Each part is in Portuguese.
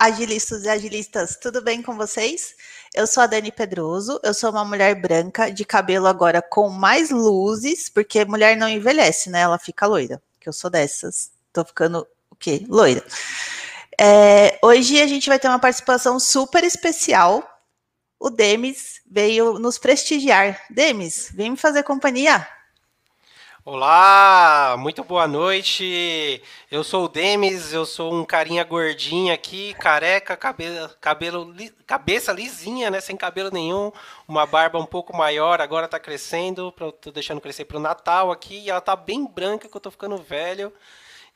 Agilistas e agilistas, tudo bem com vocês? Eu sou a Dani Pedroso, eu sou uma mulher branca, de cabelo agora com mais luzes, porque mulher não envelhece, né? Ela fica loira, que eu sou dessas. Tô ficando o quê? Loira. É, hoje a gente vai ter uma participação super especial. O Demis veio nos prestigiar. Demis, vem me fazer companhia. Olá, muito boa noite. Eu sou o Demis, eu sou um carinha gordinho aqui, careca, cabelo, cabelo cabeça lisinha, né, sem cabelo nenhum, uma barba um pouco maior, agora tá crescendo, tô deixando crescer pro Natal aqui, e ela tá bem branca que eu tô ficando velho.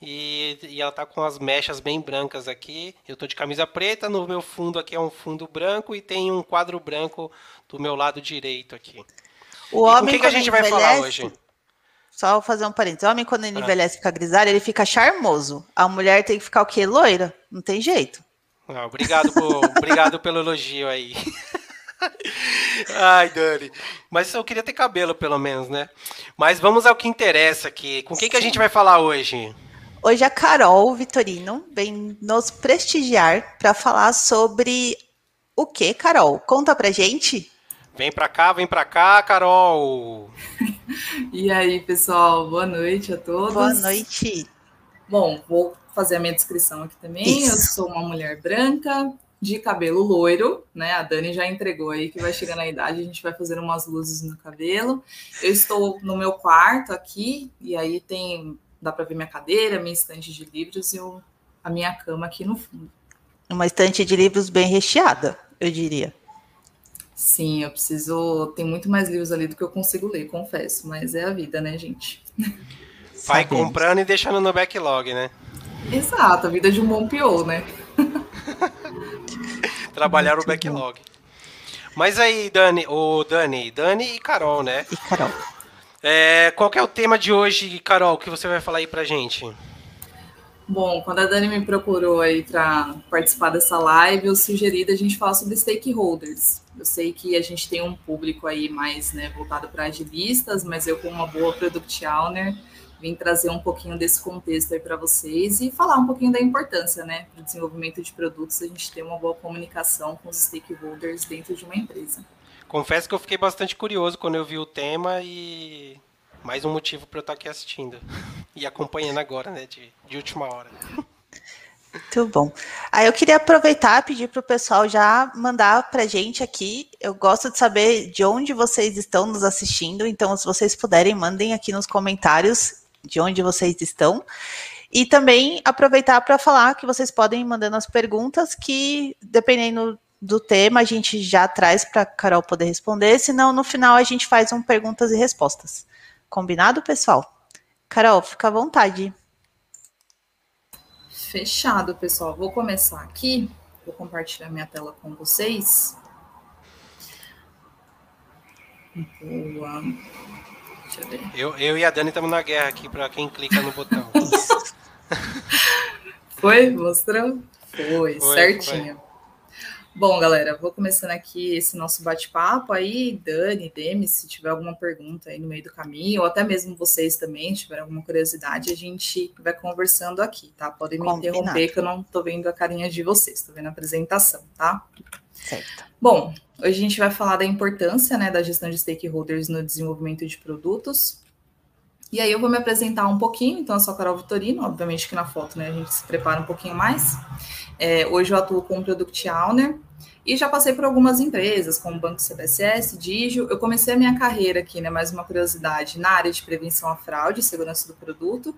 E, e ela tá com as mechas bem brancas aqui. Eu tô de camisa preta, no meu fundo aqui é um fundo branco e tem um quadro branco do meu lado direito aqui. O homem com que, que a gente vai falar hoje? Só fazer um parênteses. O homem, quando ele envelhece e fica grisalho, ele fica charmoso. A mulher tem que ficar o quê? Loira. Não tem jeito. Ah, obrigado, por, obrigado pelo elogio aí. Ai, Dani. Mas eu queria ter cabelo, pelo menos, né? Mas vamos ao que interessa aqui. Com quem que a gente vai falar hoje? Hoje a Carol Vitorino vem nos prestigiar para falar sobre o que, Carol? Conta pra gente. Vem pra cá, vem pra cá, Carol. e aí, pessoal, boa noite a todos. Boa noite. Bom, vou fazer a minha descrição aqui também. Isso. Eu sou uma mulher branca, de cabelo loiro, né? A Dani já entregou aí que vai chegar na idade, a gente vai fazer umas luzes no cabelo. Eu estou no meu quarto aqui, e aí tem. dá para ver minha cadeira, minha estante de livros e eu, a minha cama aqui no fundo. Uma estante de livros bem recheada, eu diria. Sim, eu preciso. Tem muito mais livros ali do que eu consigo ler, confesso. Mas é a vida, né, gente? Vai comprando e deixando no backlog, né? Exato, a vida de um bom pior, né? Trabalhar muito o backlog. Bom. Mas aí, Dani, o Dani, Dani e Carol, né? E Carol. É, qual é o tema de hoje, Carol, que você vai falar aí pra gente? Bom, quando a Dani me procurou aí para participar dessa live, eu sugeri a gente falar sobre stakeholders. Eu sei que a gente tem um público aí mais né, voltado para agilistas, mas eu, como uma boa product owner, vim trazer um pouquinho desse contexto aí para vocês e falar um pouquinho da importância, né, do desenvolvimento de produtos, a gente ter uma boa comunicação com os stakeholders dentro de uma empresa. Confesso que eu fiquei bastante curioso quando eu vi o tema e mais um motivo para eu estar aqui assistindo e acompanhando agora, né, de, de última hora. Muito bom. Aí eu queria aproveitar e pedir para o pessoal já mandar para a gente aqui. Eu gosto de saber de onde vocês estão nos assistindo, então, se vocês puderem, mandem aqui nos comentários de onde vocês estão. E também aproveitar para falar que vocês podem ir mandando as perguntas, que dependendo do tema, a gente já traz para a Carol poder responder, senão no final a gente faz um perguntas e respostas. Combinado, pessoal? Carol, fica à vontade. Fechado, pessoal. Vou começar aqui. Vou compartilhar minha tela com vocês. Boa. Deixa eu ver. Eu, eu e a Dani estamos na guerra aqui para quem clica no botão. Foi? Mostrou? Foi, foi certinho. Foi. Bom, galera, vou começando aqui esse nosso bate-papo aí. Dani, Demi, se tiver alguma pergunta aí no meio do caminho, ou até mesmo vocês também, se tiverem alguma curiosidade, a gente vai conversando aqui, tá? Podem me Combinado. interromper, que eu não tô vendo a carinha de vocês, tô vendo a apresentação, tá? Certo. Bom, hoje a gente vai falar da importância né, da gestão de stakeholders no desenvolvimento de produtos. E aí eu vou me apresentar um pouquinho, então eu sou a Carol Vitorino, obviamente que na foto né, a gente se prepara um pouquinho mais. É, hoje eu atuo como Product Owner e já passei por algumas empresas, como Banco CBSS, Digio. Eu comecei a minha carreira aqui, né, mais uma curiosidade, na área de prevenção à fraude e segurança do produto.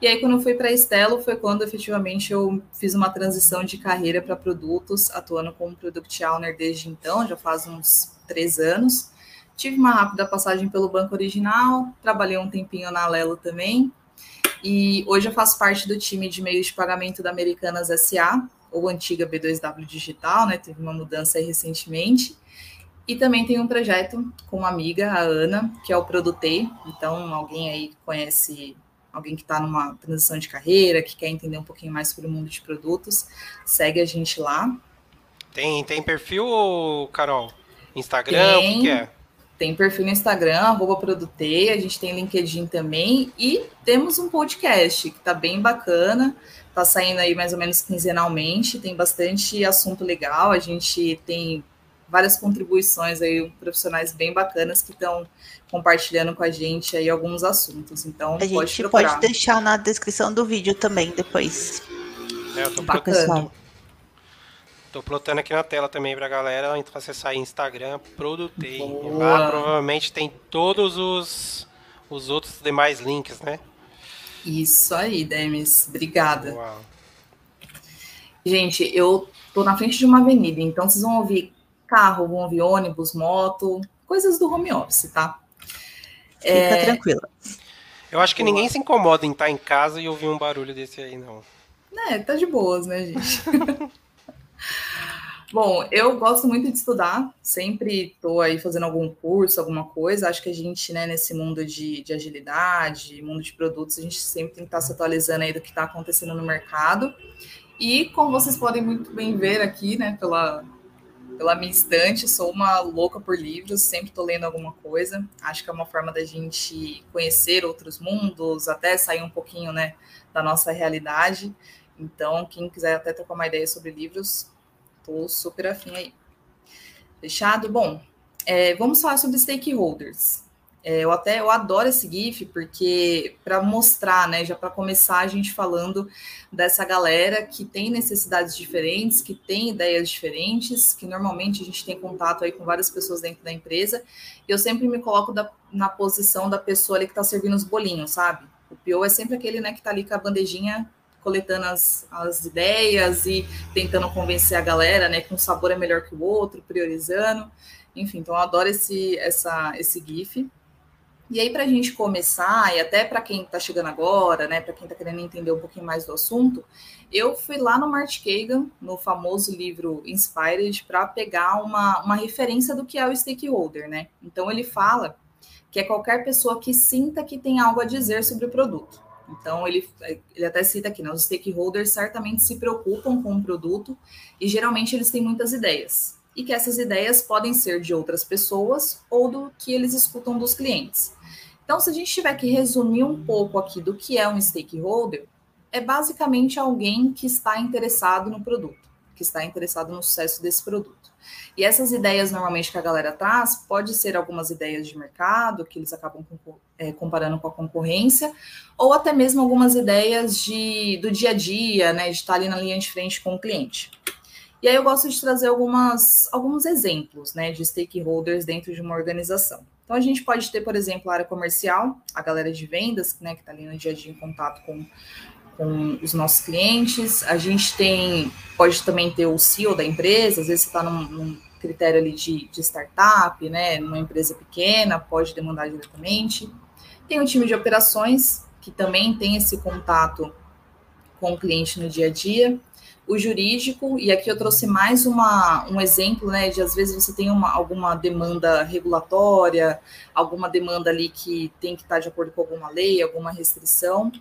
E aí, quando eu fui para a Estelo, foi quando efetivamente eu fiz uma transição de carreira para produtos, atuando como Product Owner desde então, já faz uns três anos. Tive uma rápida passagem pelo banco original, trabalhei um tempinho na Alelo também. E hoje eu faço parte do time de meios de pagamento da Americanas SA, ou antiga B2W Digital, né? Teve uma mudança aí recentemente. E também tem um projeto com uma amiga, a Ana, que é o Produtei. Então, alguém aí conhece alguém que está numa transição de carreira, que quer entender um pouquinho mais sobre o mundo de produtos, segue a gente lá. Tem, tem perfil, Carol? Instagram, tem, o que, que é? Tem perfil no Instagram, arroba Produtei, a gente tem LinkedIn também e temos um podcast que está bem bacana, está saindo aí mais ou menos quinzenalmente, tem bastante assunto legal, a gente tem várias contribuições aí, profissionais bem bacanas que estão compartilhando com a gente aí alguns assuntos. Então, a pode gente procurar. pode deixar na descrição do vídeo também depois. É, eu tô Bacana. Tô plotando aqui na tela também pra galera então acessar Instagram, Produtei. Lá provavelmente tem todos os, os outros demais links, né? Isso aí, Demis. Obrigada. Uau. Gente, eu tô na frente de uma avenida, então vocês vão ouvir carro, vão ouvir ônibus, moto, coisas do home office, tá? Fica é... tranquila. Eu acho que Boa. ninguém se incomoda em estar em casa e ouvir um barulho desse aí, não. É, tá de boas, né, gente? Bom, eu gosto muito de estudar, sempre estou aí fazendo algum curso, alguma coisa. Acho que a gente, né, nesse mundo de, de agilidade, mundo de produtos, a gente sempre tem que estar tá se atualizando aí do que está acontecendo no mercado. E como vocês podem muito bem ver aqui, né, pela, pela minha estante, sou uma louca por livros, sempre estou lendo alguma coisa. Acho que é uma forma da gente conhecer outros mundos, até sair um pouquinho, né, da nossa realidade. Então, quem quiser até trocar uma ideia sobre livros, estou super afim aí. Fechado? Bom, é, vamos falar sobre stakeholders. É, eu até eu adoro esse GIF porque para mostrar, né, já para começar a gente falando dessa galera que tem necessidades diferentes, que tem ideias diferentes, que normalmente a gente tem contato aí com várias pessoas dentro da empresa. E eu sempre me coloco da, na posição da pessoa ali que está servindo os bolinhos, sabe? O PO é sempre aquele, né, que está ali com a bandejinha coletando as, as ideias e tentando convencer a galera, né, que um sabor é melhor que o outro, priorizando. Enfim, então eu adoro esse, essa, esse GIF. E aí, para a gente começar, e até para quem está chegando agora, né, para quem está querendo entender um pouquinho mais do assunto, eu fui lá no Mart Kagan, no famoso livro Inspired, para pegar uma, uma referência do que é o stakeholder, né? Então, ele fala que é qualquer pessoa que sinta que tem algo a dizer sobre o produto. Então, ele, ele até cita aqui, né? Os stakeholders certamente se preocupam com o produto e geralmente eles têm muitas ideias. E que essas ideias podem ser de outras pessoas ou do que eles escutam dos clientes. Então, se a gente tiver que resumir um pouco aqui do que é um stakeholder, é basicamente alguém que está interessado no produto, que está interessado no sucesso desse produto. E essas ideias, normalmente, que a galera traz, pode ser algumas ideias de mercado, que eles acabam é, comparando com a concorrência, ou até mesmo algumas ideias de, do dia a dia, né, de estar ali na linha de frente com o cliente. E aí eu gosto de trazer algumas, alguns exemplos né, de stakeholders dentro de uma organização. Então, a gente pode ter, por exemplo, a área comercial, a galera de vendas, né, que está ali no dia a dia em contato com com os nossos clientes. A gente tem, pode também ter o CEO da empresa, às vezes você está num, num, critério ali de, de startup, né, numa empresa pequena, pode demandar diretamente. Tem o time de operações, que também tem esse contato com o cliente no dia a dia. O jurídico, e aqui eu trouxe mais uma, um exemplo, né, de às vezes você tem uma, alguma demanda regulatória, alguma demanda ali que tem que estar de acordo com alguma lei, alguma restrição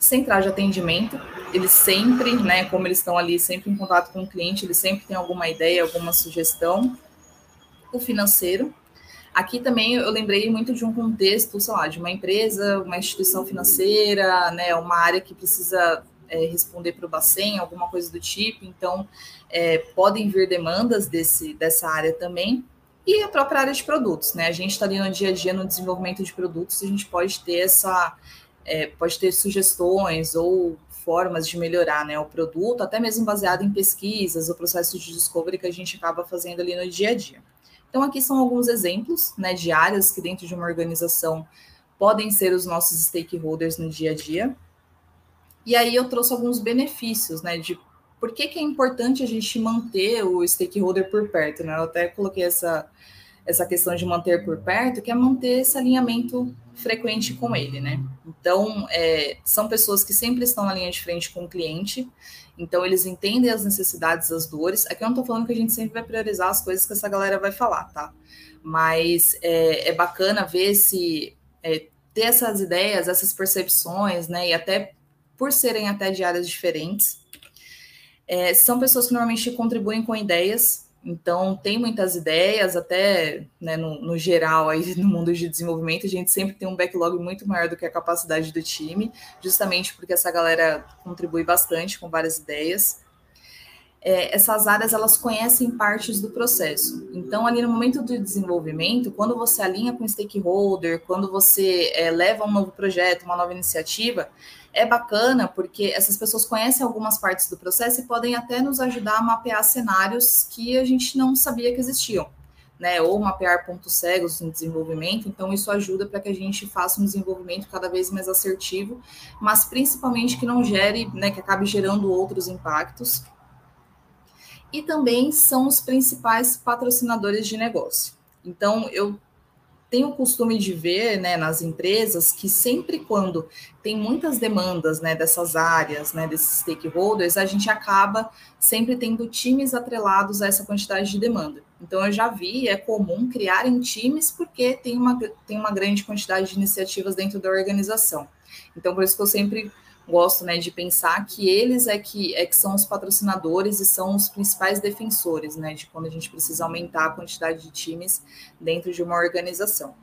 central de atendimento, eles sempre, né, como eles estão ali sempre em contato com o cliente, eles sempre têm alguma ideia, alguma sugestão. O financeiro. Aqui também eu lembrei muito de um contexto, sei lá, de uma empresa, uma instituição financeira, né, uma área que precisa é, responder para o Bacen, alguma coisa do tipo, então é, podem vir demandas desse, dessa área também. E a própria área de produtos, né? A gente está ali no dia a dia no desenvolvimento de produtos, a gente pode ter essa, é, pode ter sugestões ou formas de melhorar né, o produto, até mesmo baseado em pesquisas ou processos de discovery que a gente acaba fazendo ali no dia a dia. Então, aqui são alguns exemplos né, de áreas que dentro de uma organização podem ser os nossos stakeholders no dia a dia. E aí eu trouxe alguns benefícios, né, de por que, que é importante a gente manter o stakeholder por perto, né? Eu até coloquei essa, essa questão de manter por perto, que é manter esse alinhamento frequente com ele, né? Então, é, são pessoas que sempre estão na linha de frente com o cliente, então eles entendem as necessidades, as dores. Aqui eu não estou falando que a gente sempre vai priorizar as coisas que essa galera vai falar, tá? Mas é, é bacana ver se é, ter essas ideias, essas percepções, né? E até por serem até de áreas diferentes, é, são pessoas que normalmente contribuem com ideias Então, tem muitas ideias, até né, no, no, geral, aí no mundo de desenvolvimento, a gente sempre tem um backlog muito maior do que a capacidade do time, justamente porque essa galera contribui bastante com várias ideias. É, essas áreas elas conhecem partes do processo. Então, ali no momento do desenvolvimento, quando você alinha com stakeholder, quando você é, leva um novo projeto, uma nova iniciativa, é bacana porque essas pessoas conhecem algumas partes do processo e podem até nos ajudar a mapear cenários que a gente não sabia que existiam, né? Ou mapear pontos cegos no desenvolvimento. Então, isso ajuda para que a gente faça um desenvolvimento cada vez mais assertivo, mas principalmente que não gere, né, que acabe gerando outros impactos. E também são os principais patrocinadores de negócio. Então, eu tenho o costume de ver né, nas empresas que sempre quando tem muitas demandas né, dessas áreas, né, desses stakeholders, a gente acaba sempre tendo times atrelados a essa quantidade de demanda. Então, eu já vi, é comum criarem times porque tem uma, tem uma grande quantidade de iniciativas dentro da organização. Então, por isso que eu sempre gosto né, de pensar que eles é que, é que são os patrocinadores e são os principais defensores né, de quando a gente precisa aumentar a quantidade de times dentro de uma organização.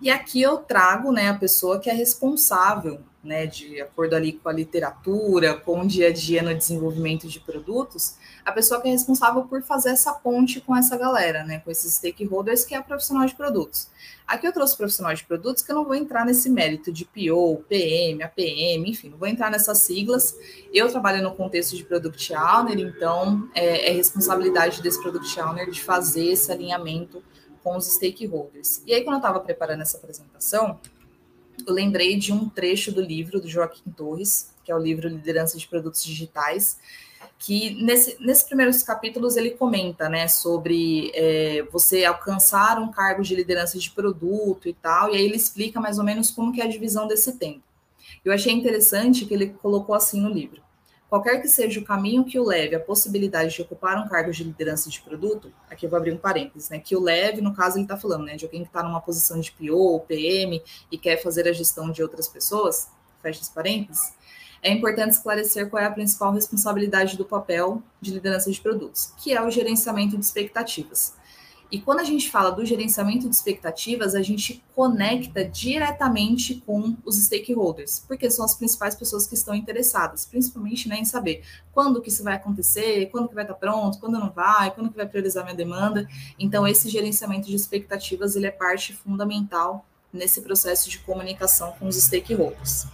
E aqui eu trago né, a pessoa que é responsável né, de acordo ali com a literatura, com o dia a dia no desenvolvimento de produtos, a pessoa que é responsável por fazer essa ponte com essa galera, né, com esses stakeholders, que é a profissional de produtos. Aqui eu trouxe profissional de produtos que eu não vou entrar nesse mérito de PO, PM, APM, enfim, não vou entrar nessas siglas. Eu trabalho no contexto de Product Owner, então é, é responsabilidade desse Product Owner de fazer esse alinhamento com os stakeholders. E aí, quando eu estava preparando essa apresentação, eu lembrei de um trecho do livro do Joaquim Torres, que é o livro Liderança de Produtos Digitais, que nesse, nesses primeiros capítulos ele comenta né, sobre é, você alcançar um cargo de liderança de produto e tal, e aí ele explica mais ou menos como que é a divisão desse tempo. Eu achei interessante que ele colocou assim no livro. Qualquer que seja o caminho que o leve à possibilidade de ocupar um cargo de liderança de produto, aqui eu vou abrir um parênteses, né? Que o leve, no caso, ele está falando, né? De alguém que está numa posição de PO ou PM e quer fazer a gestão de outras pessoas, fecha os parênteses. É importante esclarecer qual é a principal responsabilidade do papel de liderança de produtos, que é o gerenciamento de expectativas. E quando a gente fala do gerenciamento de expectativas, a gente conecta diretamente com os stakeholders, porque são as principais pessoas que estão interessadas, principalmente né, em saber quando que isso vai acontecer, quando que vai estar pronto, quando não vai, quando que vai priorizar minha demanda. Então, esse gerenciamento de expectativas ele é parte fundamental nesse processo de comunicação com os stakeholders.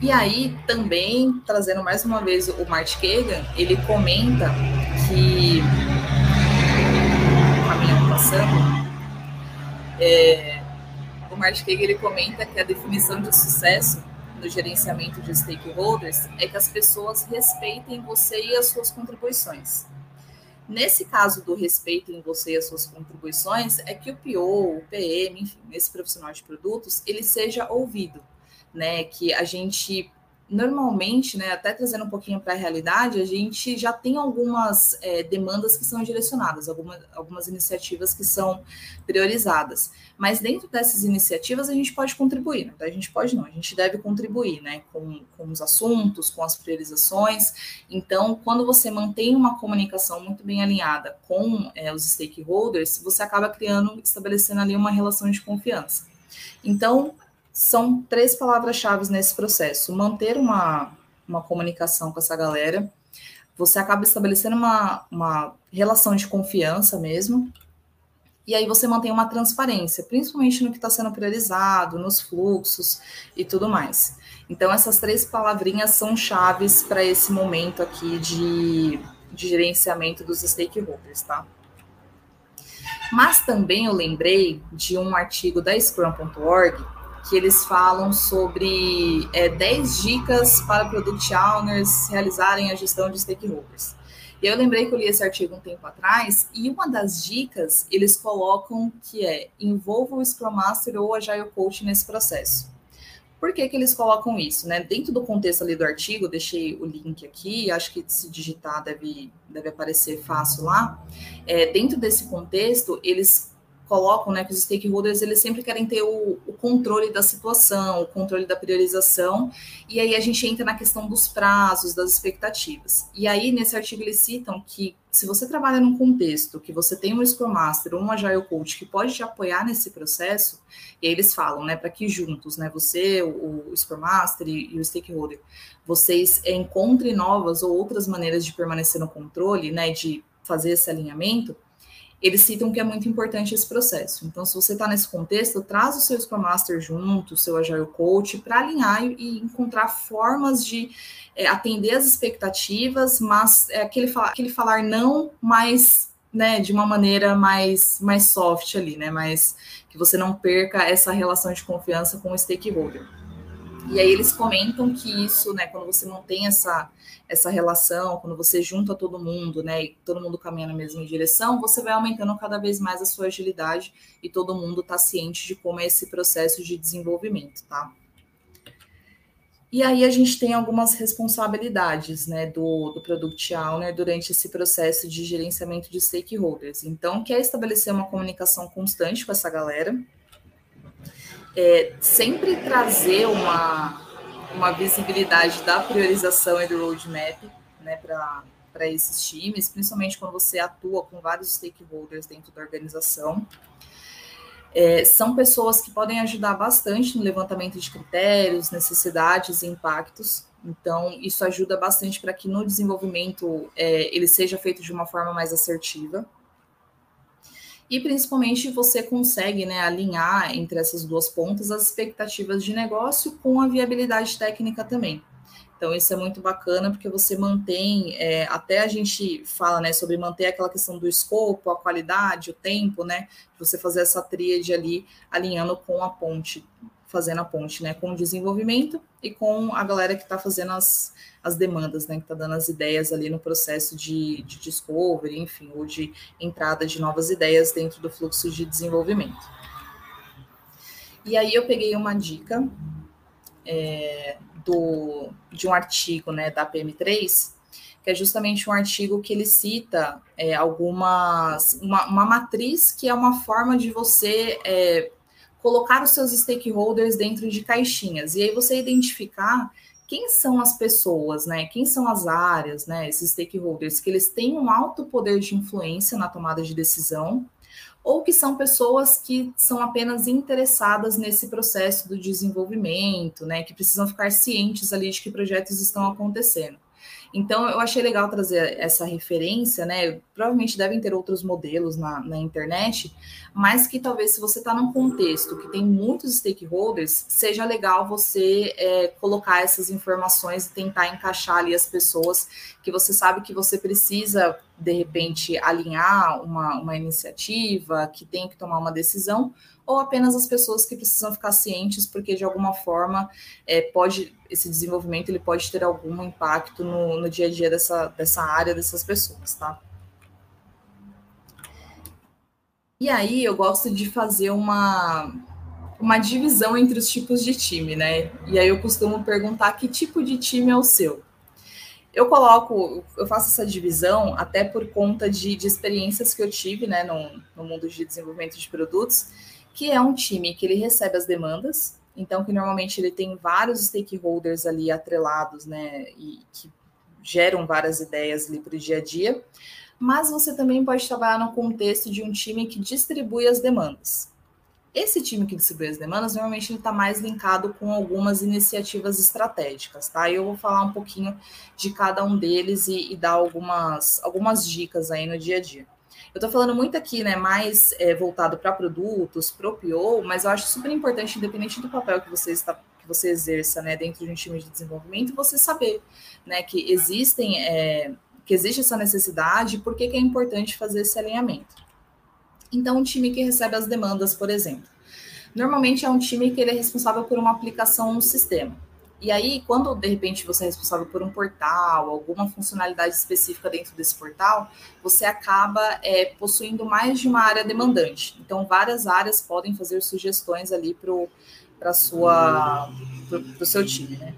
E aí, também, trazendo mais uma vez o Mart Kagan, ele comenta que é, o Martin Kagan ele comenta que a definição de sucesso no gerenciamento de stakeholders é que as pessoas respeitem você e as suas contribuições. Nesse caso do respeito em você e as suas contribuições, é que o PO, o PM, enfim, esse profissional de produtos, ele seja ouvido, né? Que a gente normalmente, né, até trazendo um pouquinho para a realidade, a gente já tem algumas é, demandas que são direcionadas, alguma, algumas iniciativas que são priorizadas. Mas dentro dessas iniciativas a gente pode contribuir, né? a gente pode não, a gente deve contribuir né, com, com os assuntos, com as priorizações. Então, quando você mantém uma comunicação muito bem alinhada com é, os stakeholders, você acaba criando, estabelecendo ali uma relação de confiança. Então, são três palavras-chave nesse processo. Manter uma, uma comunicação com essa galera, você acaba estabelecendo uma, uma relação de confiança mesmo, e aí você mantém uma transparência, principalmente no que está sendo priorizado, nos fluxos e tudo mais. Então, essas três palavrinhas são chaves para esse momento aqui de, de gerenciamento dos stakeholders, tá? Mas também eu lembrei de um artigo da Scrum.org que eles falam sobre é, 10 dicas para product owners realizarem a gestão de stakeholders. E eu lembrei que eu li esse artigo um tempo atrás, e uma das dicas eles colocam que é envolva o Scrum Master ou Agile Coach nesse processo. Por que, que eles colocam isso? Né? Dentro do contexto ali do artigo, deixei o link aqui, acho que se digitar deve, deve aparecer fácil lá. É, dentro desse contexto, eles colocam, né, que os stakeholders eles sempre querem ter o, o, controle da situação, o controle da priorização, e aí a gente entra na questão dos prazos, das expectativas. E aí, nesse artigo, eles citam que se você trabalha num contexto que você tem um Scrum Master ou um Agile Coach que pode te apoiar nesse processo, e aí eles falam, né, para que juntos, né, você, o, o Scrum Master e, e, o stakeholder, vocês encontrem novas ou outras maneiras de permanecer no controle, né, de fazer esse alinhamento, eles citam que é muito importante esse processo. Então, se você está nesse contexto, traz o seu Scrum Master junto, o seu Agile Coach, para alinhar e, encontrar formas de é, atender as expectativas, mas é aquele, falar, aquele falar não mais, né, de uma maneira mais, mais soft ali, né, mais que você não perca essa relação de confiança com o stakeholder. E aí eles comentam que isso, né, quando você mantém essa, essa relação, quando você junta todo mundo, né, e todo mundo caminha na mesma direção, você vai aumentando cada vez mais a sua agilidade e todo mundo está ciente de como é esse processo de desenvolvimento, tá? E aí a gente tem algumas responsabilidades, né, do, do Product Owner durante esse processo de gerenciamento de stakeholders. Então, quer estabelecer uma comunicação constante com essa galera, é, sempre trazer uma, uma visibilidade da priorização e do roadmap né, para esses times, principalmente quando você atua com vários stakeholders dentro da organização. É, são pessoas que podem ajudar bastante no levantamento de critérios, necessidades e impactos. Então, isso ajuda bastante para que no desenvolvimento é, ele seja feito de uma forma mais assertiva e principalmente você consegue né, alinhar entre essas duas pontas as expectativas de negócio com a viabilidade técnica também. Então, isso é muito bacana, porque você mantém, é, até a gente fala né, sobre manter aquela questão do escopo, a qualidade, o tempo, né? Você fazer essa tríade ali, alinhando com a ponte, fazendo a ponte né, com o desenvolvimento e com a galera que está fazendo as, as demandas, né, que está dando as ideias ali no processo de, de discovery, enfim, ou de entrada de novas ideias dentro do fluxo de desenvolvimento. E aí eu peguei uma dica é, do, de um artigo né, da PM3, que é justamente um artigo que ele cita é, algumas uma, uma, matriz que é uma forma de você é, colocar os seus stakeholders dentro de caixinhas e aí você identificar quem são as pessoas, né? Quem são as áreas, né? Esses stakeholders que eles têm um alto poder de influência na tomada de decisão, ou que são pessoas que são apenas interessadas nesse processo do desenvolvimento, né? Que precisam ficar cientes ali de que projetos estão acontecendo. Então, eu achei legal trazer essa referência, né? Provavelmente devem ter outros modelos na, na internet, mas que talvez, se você está num contexto que tem muitos stakeholders, seja legal você é, colocar essas informações e tentar encaixar ali as pessoas que você sabe que você precisa, de repente, alinhar uma, uma iniciativa, que tem que tomar uma decisão, ou apenas as pessoas que precisam ficar cientes, porque de alguma forma é, pode esse desenvolvimento ele pode ter algum impacto no, no dia a dia dessa, dessa área dessas pessoas, tá? E aí eu gosto de fazer uma, uma divisão entre os tipos de time, né? E aí eu costumo perguntar que tipo de time é o seu. Eu coloco, eu faço essa divisão até por conta de, de experiências que eu tive né, no, no mundo de desenvolvimento de produtos que é um time que ele recebe as demandas, então que normalmente ele tem vários stakeholders ali atrelados, né, e que geram várias ideias ali para o dia a dia, mas você também pode trabalhar no contexto de um time que distribui as demandas. Esse time que distribui as demandas, normalmente ele está mais linkado com algumas iniciativas estratégicas, tá? E eu vou falar um pouquinho de cada um deles e, e dar algumas, algumas dicas aí no dia a dia. Eu estou falando muito aqui, né, mais é, voltado para produtos, para o PO, mas eu acho super importante, independente do papel que você está que você exerça, né, dentro de um time de desenvolvimento, você saber, né, que existem, é, que existe essa necessidade, por que, que é importante fazer esse alinhamento. Então, um time que recebe as demandas, por exemplo, normalmente é um time que ele é responsável por uma aplicação no sistema. E aí, quando de repente você é responsável por um portal, alguma funcionalidade específica dentro desse portal, você acaba é, possuindo mais de uma área demandante. Então, várias áreas podem fazer sugestões ali para o seu time, né?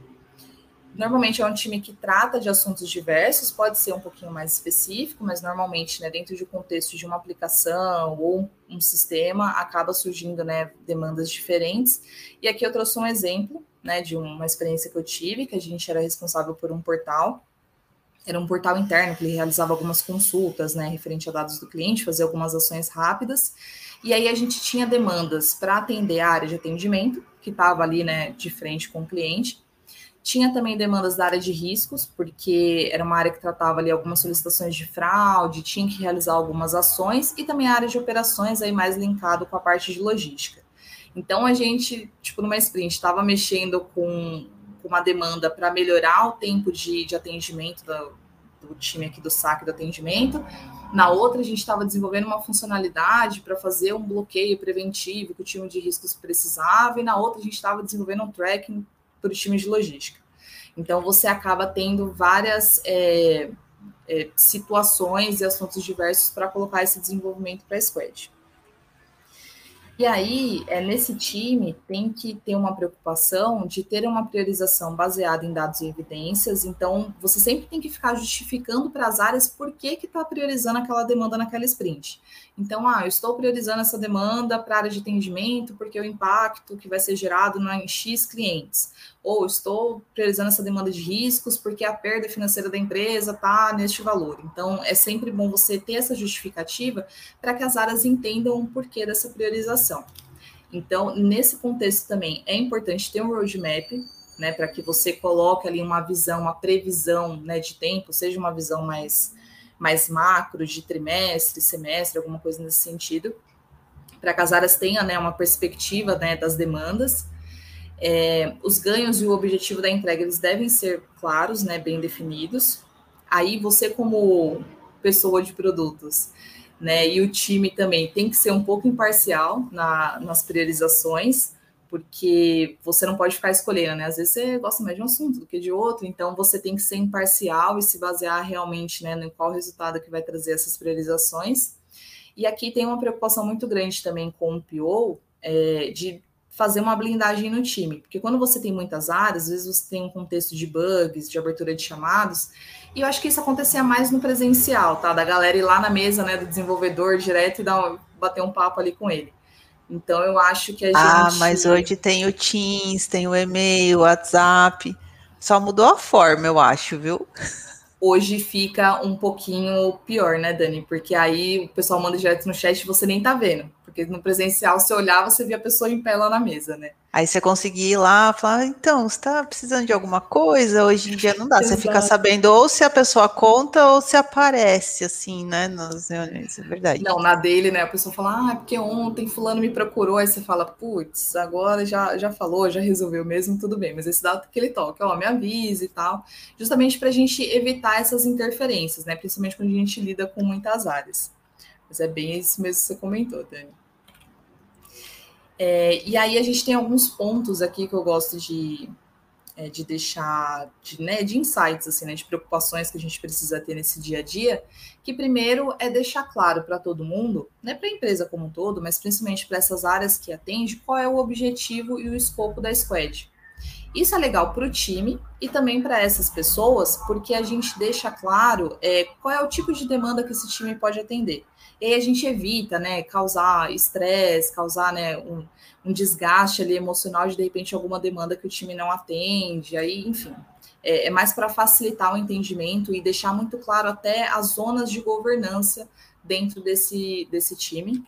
Normalmente é um time que trata de assuntos diversos, pode ser um pouquinho mais específico, mas normalmente, né, dentro do contexto de uma aplicação ou um sistema, acaba surgindo, né, demandas diferentes. E aqui eu trouxe um exemplo, né, de uma experiência que eu tive, que a gente era responsável por um portal. Era um portal interno que ele realizava algumas consultas, né, referente a dados do cliente, fazia algumas ações rápidas. E aí a gente tinha demandas para atender a área de atendimento, que estava ali, né, de frente com o cliente, tinha também demandas da área de riscos, porque era uma área que tratava ali algumas solicitações de fraude, tinha que realizar algumas ações, e também a área de operações aí mais linkado com a parte de logística. Então a gente, tipo, numa sprint, estava mexendo com, uma demanda para melhorar o tempo de, de atendimento do, do time aqui do saque do atendimento. Na outra, a gente estava desenvolvendo uma funcionalidade para fazer um bloqueio preventivo que o time de riscos precisava, e na outra, a gente estava desenvolvendo um tracking para os times de logística. Então, você acaba tendo várias é, é, situações e assuntos diversos para colocar esse desenvolvimento para a squad. E aí, é, nesse time, tem que ter uma preocupação de ter uma priorização baseada em dados e evidências. Então, você sempre tem que ficar justificando para as áreas por que está priorizando aquela demanda naquela sprint. Então, ah, eu estou priorizando essa demanda para a área de atendimento porque o impacto que vai ser gerado no em X clientes. Ou estou priorizando essa demanda de riscos porque a perda financeira da empresa está neste valor. Então, é sempre bom você ter essa justificativa para que as áreas entendam o porquê dessa priorização. Então, nesse contexto também, é importante ter um roadmap, né, para que você coloque ali uma visão, uma previsão né, de tempo, seja uma visão mais mais macro, de trimestre, semestre, alguma coisa nesse sentido, para que as áreas tenham né, uma perspectiva né, das demandas. É, os ganhos e o objetivo da entrega eles devem ser claros, né, bem definidos. Aí você, como pessoa de produtos, né, e o time também tem que ser um pouco imparcial na, nas priorizações, porque você não pode ficar escolhendo, né? Às vezes você gosta mais de um assunto do que de outro, então você tem que ser imparcial e se basear realmente né, no qual resultado que vai trazer essas priorizações. E aqui tem uma preocupação muito grande também com o PO, é, de fazer uma blindagem no time, porque quando você tem muitas áreas, às vezes você tem um contexto de bugs, de abertura de chamados, e eu acho que isso acontecia mais no presencial, tá? Da galera ir lá na mesa, né, do desenvolvedor direto e dar um, bater um papo ali com ele. Então eu acho que a ah, gente. Ah, mas hoje tem o Teams, tem o e-mail, o WhatsApp. Só mudou a forma, eu acho, viu? Hoje fica um pouquinho pior, né, Dani? Porque aí o pessoal manda direto no chat e você nem tá vendo. Porque no presencial, você olhava, você via a pessoa em pé lá na mesa, né? Aí você conseguia ir lá falar, então, você está precisando de alguma coisa? Hoje em dia não dá. Você fica sabendo ou se a pessoa conta ou se aparece, assim, né, nas reuniões, é verdade. Não, na dele, né, a pessoa fala, ah, é porque ontem fulano me procurou, aí você fala, putz, agora já, já falou, já resolveu mesmo, tudo bem. Mas esse dá aquele toque, ó, me avise e tal, justamente para a gente evitar essas interferências, né, principalmente quando a gente lida com muitas áreas. Mas é bem isso mesmo que você comentou, Dani. É, e aí a gente tem alguns pontos aqui que eu gosto de, é, de deixar, de, né, de insights, assim, né, de preocupações que a gente precisa ter nesse dia a dia, que primeiro é deixar claro para todo mundo, né, para a empresa como um todo, mas principalmente para essas áreas que atende, qual é o objetivo e o escopo da squad. Isso é legal para o time e também para essas pessoas, porque a gente deixa claro é, qual é o tipo de demanda que esse time pode atender. E aí a gente evita, né, causar estresse, causar, né, um, um desgaste ali emocional de, de repente, alguma demanda que o time não atende, aí, enfim. É, é mais para facilitar o entendimento e deixar muito claro até as zonas de governança dentro desse, desse time.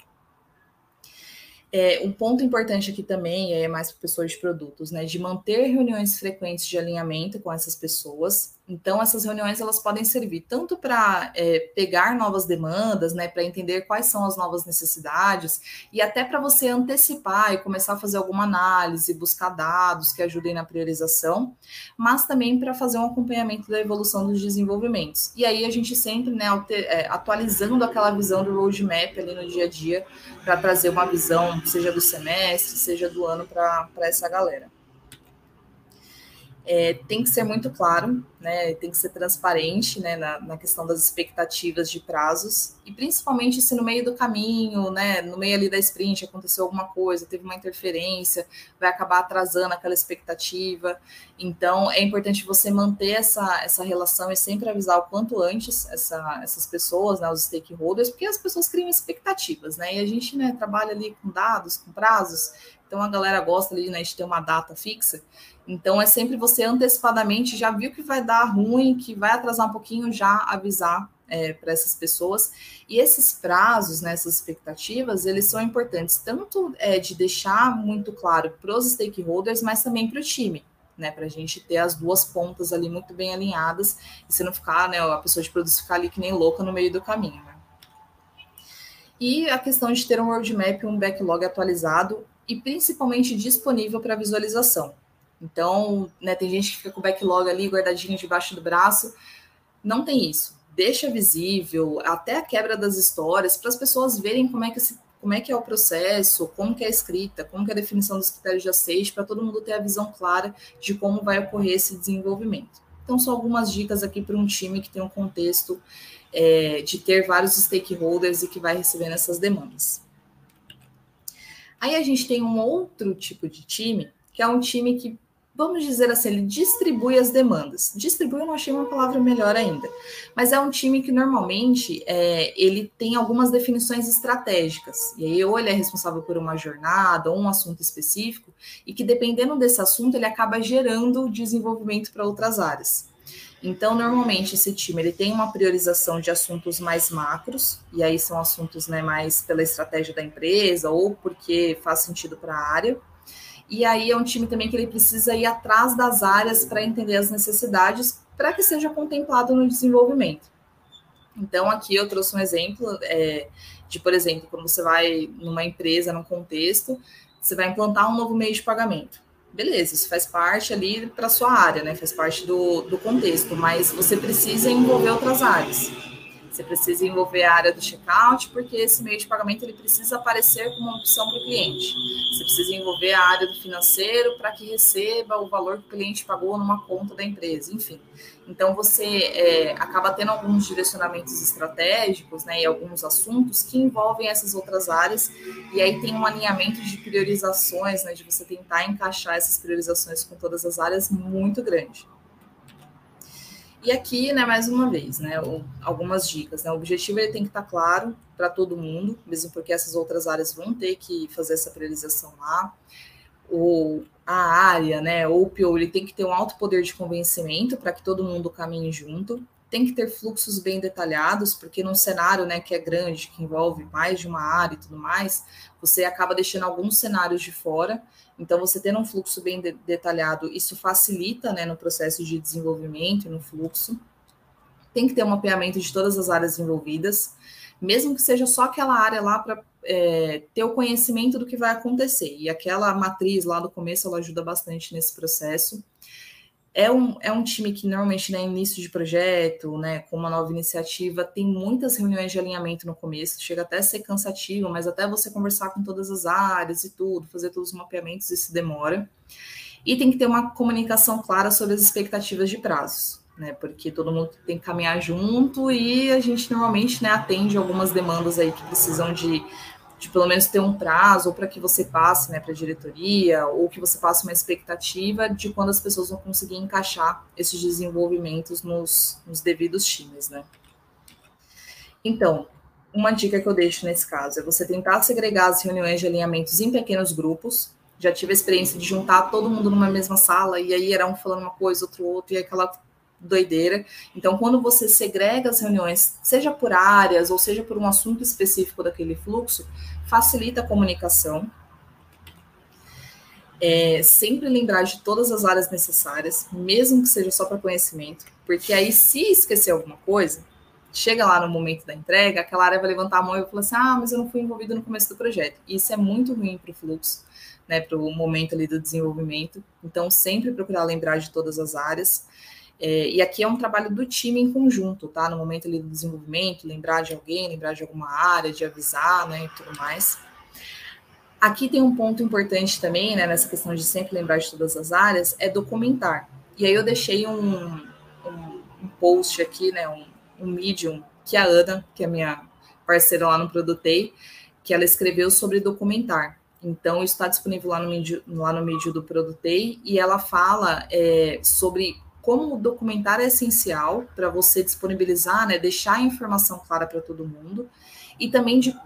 É, um ponto importante aqui também é mais para pessoas de produtos, né? De manter reuniões frequentes de alinhamento com essas pessoas, então, essas reuniões elas podem servir tanto para é, pegar novas demandas, né, para entender quais são as novas necessidades, e até para você antecipar e começar a fazer alguma análise, buscar dados que ajudem na priorização, mas também para fazer um acompanhamento da evolução dos desenvolvimentos. E aí a gente sempre né, é, atualizando aquela visão do roadmap ali no dia a dia, para trazer uma visão, seja do semestre, seja do ano, para essa galera. É, tem que ser muito claro, né, tem que ser transparente né, na, na, questão das expectativas de prazos, e principalmente se no meio do caminho, né, no meio ali da sprint, aconteceu alguma coisa, teve uma interferência, vai acabar atrasando aquela expectativa. Então, é importante você manter essa, essa relação e sempre avisar o quanto antes essa, essas pessoas, né, os stakeholders, porque as pessoas criam expectativas, né, e a gente né, trabalha ali com dados, com prazos, então a galera gosta ali né, de ter uma data fixa. Então é sempre você antecipadamente já viu que vai dar ruim, que vai atrasar um pouquinho, já avisar é, para essas pessoas. E esses prazos, né, essas expectativas, eles são importantes tanto é, de deixar muito claro para os stakeholders, mas também para o time. Né, para a gente ter as duas pontas ali muito bem alinhadas e você não ficar, né, a pessoa de produto ficar ali que nem louca no meio do caminho. Né? E a questão de ter um roadmap, um backlog atualizado e principalmente disponível para visualização. Então, né, tem gente que fica com o backlog ali guardadinho debaixo do braço. Não tem isso. Deixa visível, até a quebra das histórias, para as pessoas verem como é que como é que é o processo, como que é a escrita, como que é a definição dos critérios de aceite, para todo mundo ter a visão clara de como vai ocorrer esse desenvolvimento. Então, são algumas dicas aqui para um time que tem um contexto é, de ter vários stakeholders e que vai recebendo essas demandas. Aí a gente tem um outro tipo de time, que é um time que vamos dizer assim, ele distribui as demandas. Distribui eu não achei uma palavra melhor ainda, mas é um time que normalmente é, ele tem algumas definições estratégicas. E aí, ou ele é responsável por uma jornada ou um assunto específico, e que dependendo desse assunto, ele acaba gerando desenvolvimento para outras áreas. Então, normalmente, esse time ele tem uma priorização de assuntos mais macros, e aí são assuntos né, mais pela estratégia da empresa ou porque faz sentido para a área e aí é um time também que ele precisa ir atrás das áreas para entender as necessidades para que seja contemplado no desenvolvimento. Então, aqui eu trouxe um exemplo é, de, por exemplo, quando você vai numa empresa, num contexto, você vai implantar um novo meio de pagamento. Beleza, isso faz parte ali para sua área, né? Faz parte do, do contexto, mas você precisa envolver outras áreas. Você precisa envolver a área do checkout, porque esse meio de pagamento ele precisa aparecer como uma opção para o cliente. Você precisa envolver a área do financeiro para que receba o valor que o cliente pagou numa conta da empresa, enfim. Então você é, acaba tendo alguns direcionamentos estratégicos, né, e alguns assuntos que envolvem essas outras áreas, e aí tem um alinhamento de priorizações, né, de você tentar encaixar essas priorizações com todas as áreas muito grande. E aqui, né, mais uma vez, né, algumas dicas. Né? O objetivo ele tem que estar claro para todo mundo, mesmo porque essas outras áreas vão ter que fazer essa priorização lá. Ou a área, né, ou o PO, ele tem que ter um alto poder de convencimento para que todo mundo caminhe junto. Tem que ter fluxos bem detalhados, porque num cenário, né, que é grande, que envolve mais de uma área e tudo mais, você acaba deixando alguns cenários de fora então, você tendo um fluxo bem de detalhado, isso facilita né, no processo de desenvolvimento e no fluxo. Tem que ter um mapeamento de todas as áreas envolvidas, mesmo que seja só aquela área lá para é, ter o conhecimento do que vai acontecer. E aquela matriz lá do começo, ela ajuda bastante nesse processo. É um, é um time que normalmente, né, início de projeto, né, com uma nova iniciativa, tem muitas reuniões de alinhamento no começo, chega até a ser cansativo, mas até você conversar com todas as áreas e tudo, fazer todos os mapeamentos, isso demora. E tem que ter uma comunicação clara sobre as expectativas de prazos, né, porque todo mundo tem que caminhar junto e a gente normalmente, né, atende algumas demandas aí que precisam de de pelo menos ter um prazo, ou para que você passe né, para a diretoria, ou que você passe uma expectativa de quando as pessoas vão conseguir encaixar esses desenvolvimentos nos, nos devidos times, né? Então, uma dica que eu deixo nesse caso é você tentar segregar as reuniões de alinhamentos em pequenos grupos. Já tive a experiência de juntar todo mundo numa mesma sala, e aí era um falando uma coisa, outro outro, e aquela doideira. Então, quando você segrega as reuniões, seja por áreas ou seja por um assunto específico daquele fluxo, facilita a comunicação. É, sempre lembrar de todas as áreas necessárias, mesmo que seja só para conhecimento, porque aí, se esquecer alguma coisa, chega lá no momento da entrega, aquela área vai levantar a mão e vai falar assim: ah, mas eu não fui envolvido no começo do projeto. Isso é muito ruim para o fluxo, né, para o momento ali do desenvolvimento. Então, sempre procurar lembrar de todas as áreas. É, e aqui é um trabalho do time em conjunto, tá? No momento ali do desenvolvimento, lembrar de alguém, lembrar de alguma área, de avisar, né, e tudo mais. Aqui tem um ponto importante também, né, nessa questão de sempre lembrar de todas as áreas, é documentar. E aí eu deixei um, um, um post aqui, né, um, um medium, que a Ana, que é minha parceira lá no Produtei, que ela escreveu sobre documentar. Então, está disponível lá no vídeo, lá no vídeo do Produtei, e ela fala é, sobre como o documentário é essencial para você disponibilizar, né, deixar a informação clara para todo mundo, e também de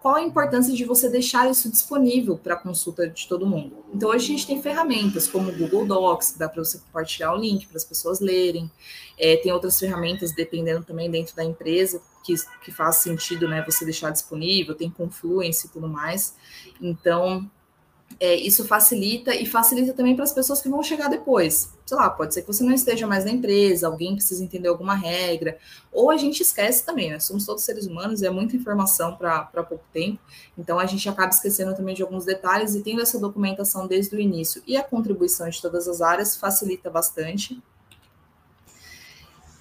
qual a importância de você deixar isso disponível para consulta de todo mundo. Então, hoje a gente tem ferramentas como o Google Docs, que dá para você compartilhar o link para as pessoas lerem. É, tem outras ferramentas, dependendo também dentro da empresa, que, que faz sentido né, você deixar disponível, tem Confluence e tudo mais. Então, é, isso facilita e facilita também para as pessoas que vão chegar depois. Sei lá, pode ser que você não esteja mais na empresa, alguém precisa entender alguma regra, ou a gente esquece também, né? Somos todos seres humanos e é muita informação para pouco tempo, então a gente acaba esquecendo também de alguns detalhes e tendo essa documentação desde o início e a contribuição de todas as áreas facilita bastante.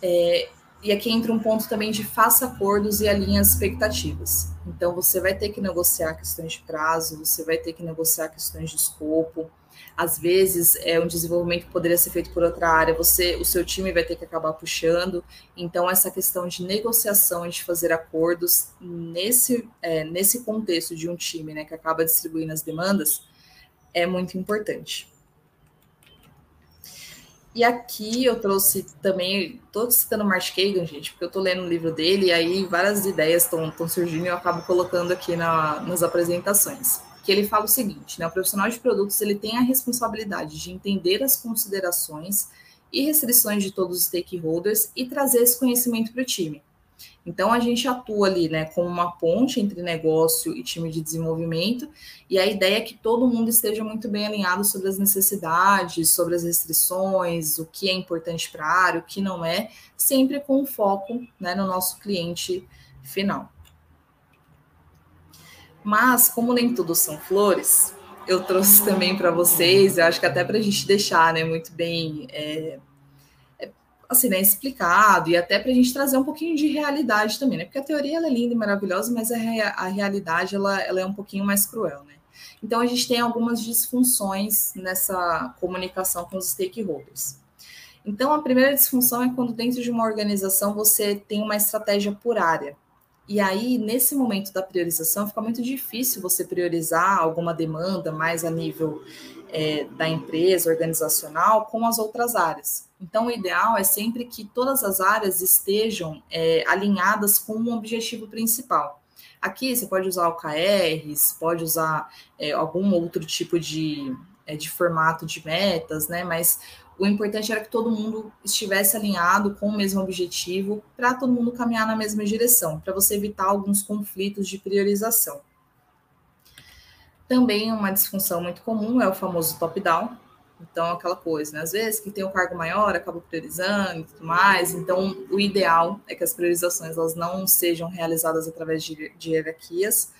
É, e aqui entra um ponto também de faça acordos e alinhe as expectativas. Então, você vai ter que negociar questões de prazo, você vai ter que negociar questões de escopo. Às vezes, é um desenvolvimento que poderia ser feito por outra área, você, o seu time vai ter que acabar puxando. Então, essa questão de negociação, de fazer acordos nesse, é, nesse contexto de um time né, que acaba distribuindo as demandas, é muito importante. E aqui eu trouxe também, estou citando Mark Kagan, gente, porque eu estou lendo o um livro dele e aí várias ideias estão surgindo e eu acabo colocando aqui na, nas apresentações. Que ele fala o seguinte, né? O profissional de produtos ele tem a responsabilidade de entender as considerações e restrições de todos os stakeholders e trazer esse conhecimento para o time. Então a gente atua ali, né, como uma ponte entre negócio e time de desenvolvimento, e a ideia é que todo mundo esteja muito bem alinhado sobre as necessidades, sobre as restrições, o que é importante para a área, o que não é, sempre com foco, né, no nosso cliente final. Mas como nem tudo são flores, eu trouxe também para vocês, eu acho que até para a gente deixar, né, muito bem é, assim, né, explicado e até para a gente trazer um pouquinho de realidade também, né? Porque a teoria é linda e maravilhosa, mas a, a realidade ela, ela é um pouquinho mais cruel, né? Então a gente tem algumas disfunções nessa comunicação com os stakeholders. Então a primeira disfunção é quando dentro de uma organização você tem uma estratégia por área. E aí, nesse momento da priorização, fica muito difícil você priorizar alguma demanda mais a nível é, da empresa organizacional com as outras áreas. Então, o ideal é sempre que todas as áreas estejam é, alinhadas com um objetivo principal. Aqui você pode usar OKRs, pode usar é, algum outro tipo de, é, de formato de metas, né? Mas o importante era que todo mundo estivesse alinhado com o mesmo objetivo para todo mundo caminhar na mesma direção, para você evitar alguns conflitos de priorização. Também uma disfunção muito comum é o famoso top-down. Então, aquela coisa, né? Às vezes, quem tem um cargo maior acaba priorizando e tudo mais. Então, o ideal é que as priorizações elas não sejam realizadas através de, de hierarquias,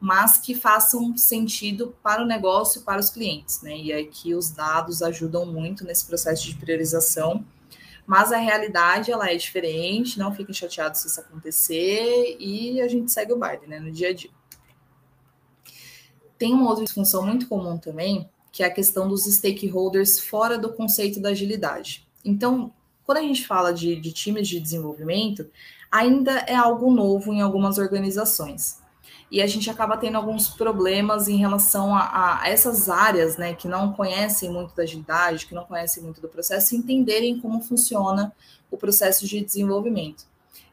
mas que façam sentido para o negócio e para os clientes, né? E aqui os dados ajudam muito nesse processo de priorização. Mas a realidade ela é diferente, não fiquem chateados se isso acontecer e a gente segue o baile, né, no dia a dia. Tem uma outra disfunção muito comum também, que é a questão dos stakeholders fora do conceito da agilidade. Então, quando a gente fala de, de times de desenvolvimento, ainda é algo novo em algumas organizações. E a gente acaba tendo alguns problemas em relação a, a, essas áreas, né, que não conhecem muito da agilidade, que não conhecem muito do processo, entenderem como funciona o processo de desenvolvimento.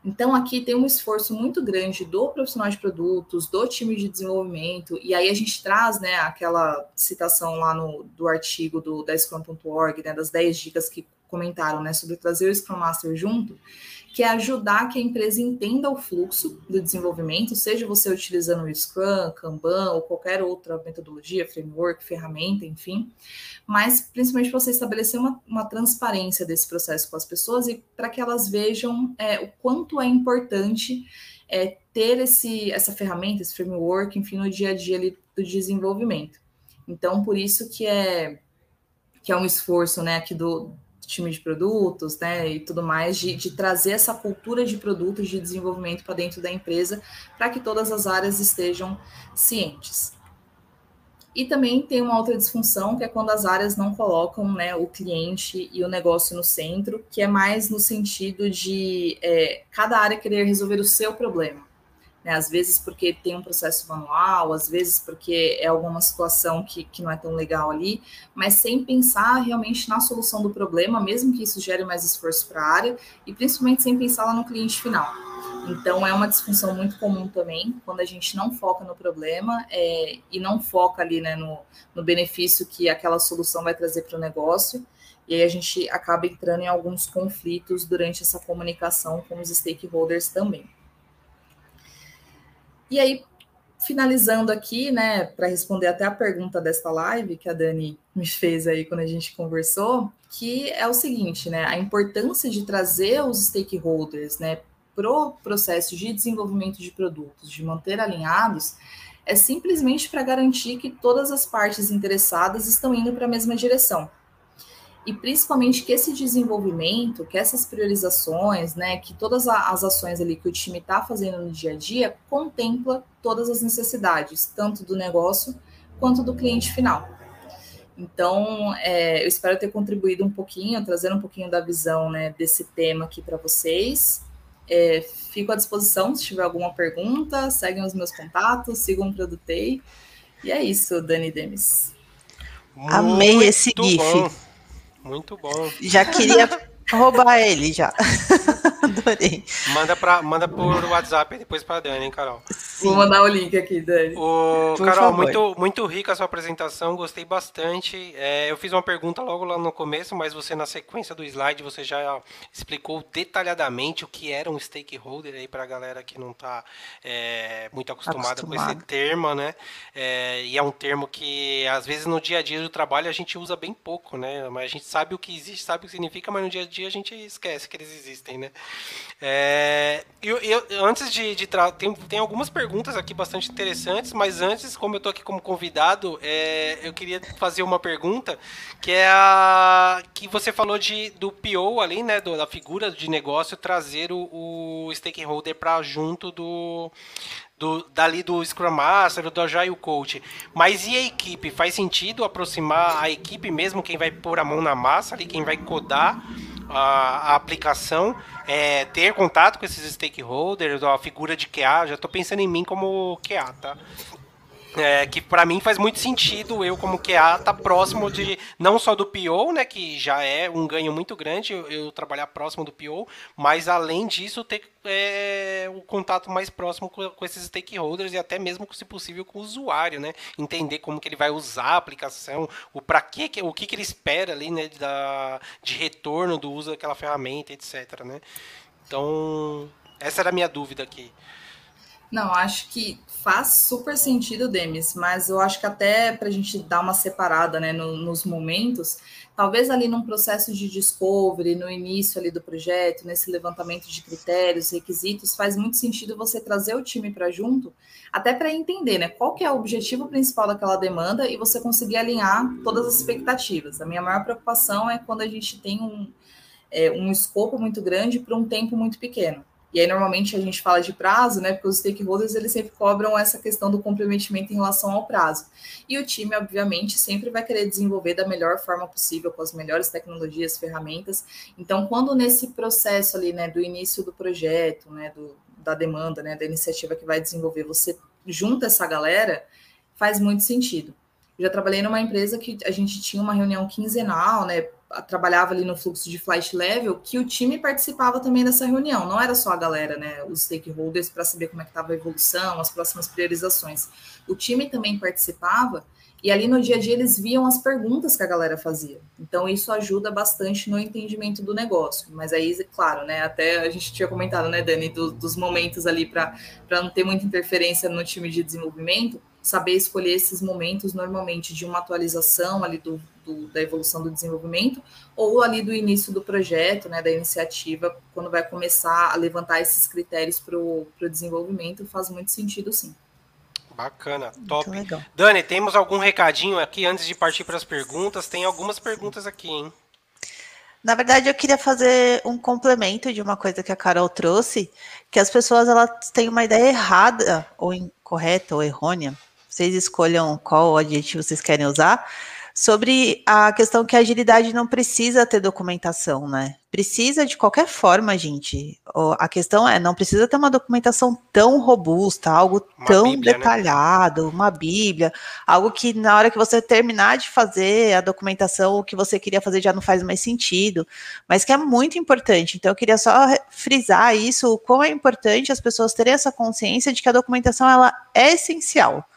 Então, aqui tem um esforço muito grande do profissional de produtos, do time de desenvolvimento, e aí a gente traz né, aquela citação lá no, do artigo do, da Scrum.org, né, das 10 dicas que comentaram né, sobre trazer o Scrum Master junto, que é ajudar que a empresa entenda o fluxo do desenvolvimento, seja você utilizando o Scrum, Kanban ou qualquer outra metodologia, framework, ferramenta, enfim, mas principalmente você estabelecer uma, uma transparência desse processo com as pessoas e para que elas vejam é, o quanto é importante é, ter esse, essa ferramenta, esse framework, enfim, no dia a dia ali do desenvolvimento. Então, por isso que é que é um esforço, né, aqui do, time de produtos, né, e tudo mais, de, de trazer essa cultura de produtos de desenvolvimento para dentro da empresa, para que todas as áreas estejam cientes. E também tem uma outra disfunção, que é quando as áreas não colocam né, o cliente e o negócio no centro, que é mais no sentido de é, cada área querer resolver o seu problema. Né? Às vezes porque tem um processo manual, às vezes porque é alguma situação que, que não é tão legal ali, mas sem pensar realmente na solução do problema, mesmo que isso gere mais esforço para a área, e principalmente sem pensar lá no cliente final. Então, é uma disfunção muito comum também, quando a gente não foca no problema é, e não foca ali né, no, no benefício que aquela solução vai trazer para o negócio. E aí a gente acaba entrando em alguns conflitos durante essa comunicação com os stakeholders também. E aí, finalizando aqui, né, para responder até a pergunta desta live que a Dani me fez aí quando a gente conversou, que é o seguinte, né, a importância de trazer os stakeholders, né, pro processo de desenvolvimento de produtos, de manter alinhados, é simplesmente para garantir que todas as partes interessadas estão indo para a mesma direção. E principalmente que esse desenvolvimento, que essas priorizações, né, que todas as ações ali que o time está fazendo no dia a dia contempla todas as necessidades, tanto do negócio quanto do cliente final. Então, é, eu espero ter contribuído um pouquinho, trazer um pouquinho da visão né, desse tema aqui para vocês. É, fico à disposição se tiver alguma pergunta, seguem os meus contatos, sigam o Produtei. E é isso, Dani Demis. Amei esse GIF. Bom. Muito bom. Já queria roubar ele já. Adorei. Manda, pra, manda por WhatsApp depois pra Dani, hein, Carol? Sim. Vou mandar o link aqui, Dani. O, Carol, muito, muito rica a sua apresentação, gostei bastante. É, eu fiz uma pergunta logo lá no começo, mas você, na sequência do slide, você já explicou detalhadamente o que era um stakeholder aí pra galera que não tá é, muito acostumada Acostumado. com esse termo, né? É, e é um termo que, às vezes, no dia a dia do trabalho a gente usa bem pouco, né? Mas a gente sabe o que existe, sabe o que significa, mas no dia a dia a gente esquece que eles existem, né? É, eu, eu, antes de, de tem, tem algumas perguntas aqui bastante interessantes, mas antes, como eu estou aqui como convidado, é, eu queria fazer uma pergunta que é a que você falou de do PO ali, né, do, da figura de negócio trazer o, o stakeholder para junto do do, dali do Scrum Master, do Agile Coach. Mas e a equipe? Faz sentido aproximar a equipe mesmo, quem vai pôr a mão na massa ali, quem vai codar? a, a aplicação, é, ter contato com esses stakeholders, a figura de QA, já estou pensando em mim como QA, tá? É, que para mim faz muito sentido eu como QA tá próximo de não só do PO, né, que já é um ganho muito grande eu, eu trabalhar próximo do PO, mas além disso ter é, o contato mais próximo com, com, esses stakeholders e até mesmo, se possível, com o usuário, né, entender como que ele vai usar a aplicação, o para que o que, que ele espera ali, né, da, de retorno do uso daquela ferramenta, etc, né. Então essa era a minha dúvida aqui. Não, acho que faz super sentido, Demis, mas eu acho que até para a gente dar uma separada né, no, nos momentos, talvez ali num processo de discovery, no início ali do projeto, nesse levantamento de critérios, requisitos, faz muito sentido você trazer o time para junto, até para entender né, qual que é o objetivo principal daquela demanda e você conseguir alinhar todas as expectativas. A minha maior preocupação é quando a gente tem um, é, um escopo muito grande para um tempo muito pequeno. E aí, normalmente, a gente fala de prazo, né? Porque os stakeholders, eles sempre cobram essa questão do comprometimento em relação ao prazo. E o time, obviamente, sempre vai querer desenvolver da melhor forma possível, com as melhores tecnologias, ferramentas. Então, quando nesse processo ali, né, do início do projeto, né, do, da demanda, né, da iniciativa que vai desenvolver, você junta essa galera, faz muito sentido. Eu já trabalhei numa empresa que a gente tinha uma reunião quinzenal, né? Trabalhava ali no fluxo de flight level, que o time participava também dessa reunião. Não era só a galera, né, os stakeholders, para saber como é que estava a evolução, as próximas priorizações. O time também participava e ali no dia a dia eles viam as perguntas que a galera fazia. Então isso ajuda bastante no entendimento do negócio. Mas aí, claro, né? Até a gente tinha comentado, né, Dani, do, dos momentos ali para não ter muita interferência no time de desenvolvimento, saber escolher esses momentos normalmente de uma atualização ali do, do, da evolução do desenvolvimento ou ali do início do projeto, né, da iniciativa, quando vai começar a levantar esses critérios para o desenvolvimento, faz muito sentido sim. Bacana, top. Dani, temos algum recadinho aqui antes de partir para as perguntas? Tem algumas perguntas aqui, hein? Na verdade, eu queria fazer um complemento de uma coisa que a Carol trouxe, que as pessoas elas têm uma ideia errada, ou incorreta, ou errônea, vocês escolham qual adjetivo vocês querem usar, sobre a questão que a agilidade não precisa ter documentação, né? Precisa de qualquer forma, gente. A questão é, não precisa ter uma documentação tão robusta, algo uma tão bíblia, né? detalhado, né? uma bíblia, algo que na hora que você terminar de fazer a documentação, o que você queria fazer já não faz mais sentido, mas que é muito importante. Então, eu queria só frisar isso, o quão é importante as pessoas terem essa consciência de que a documentação ela é essencial.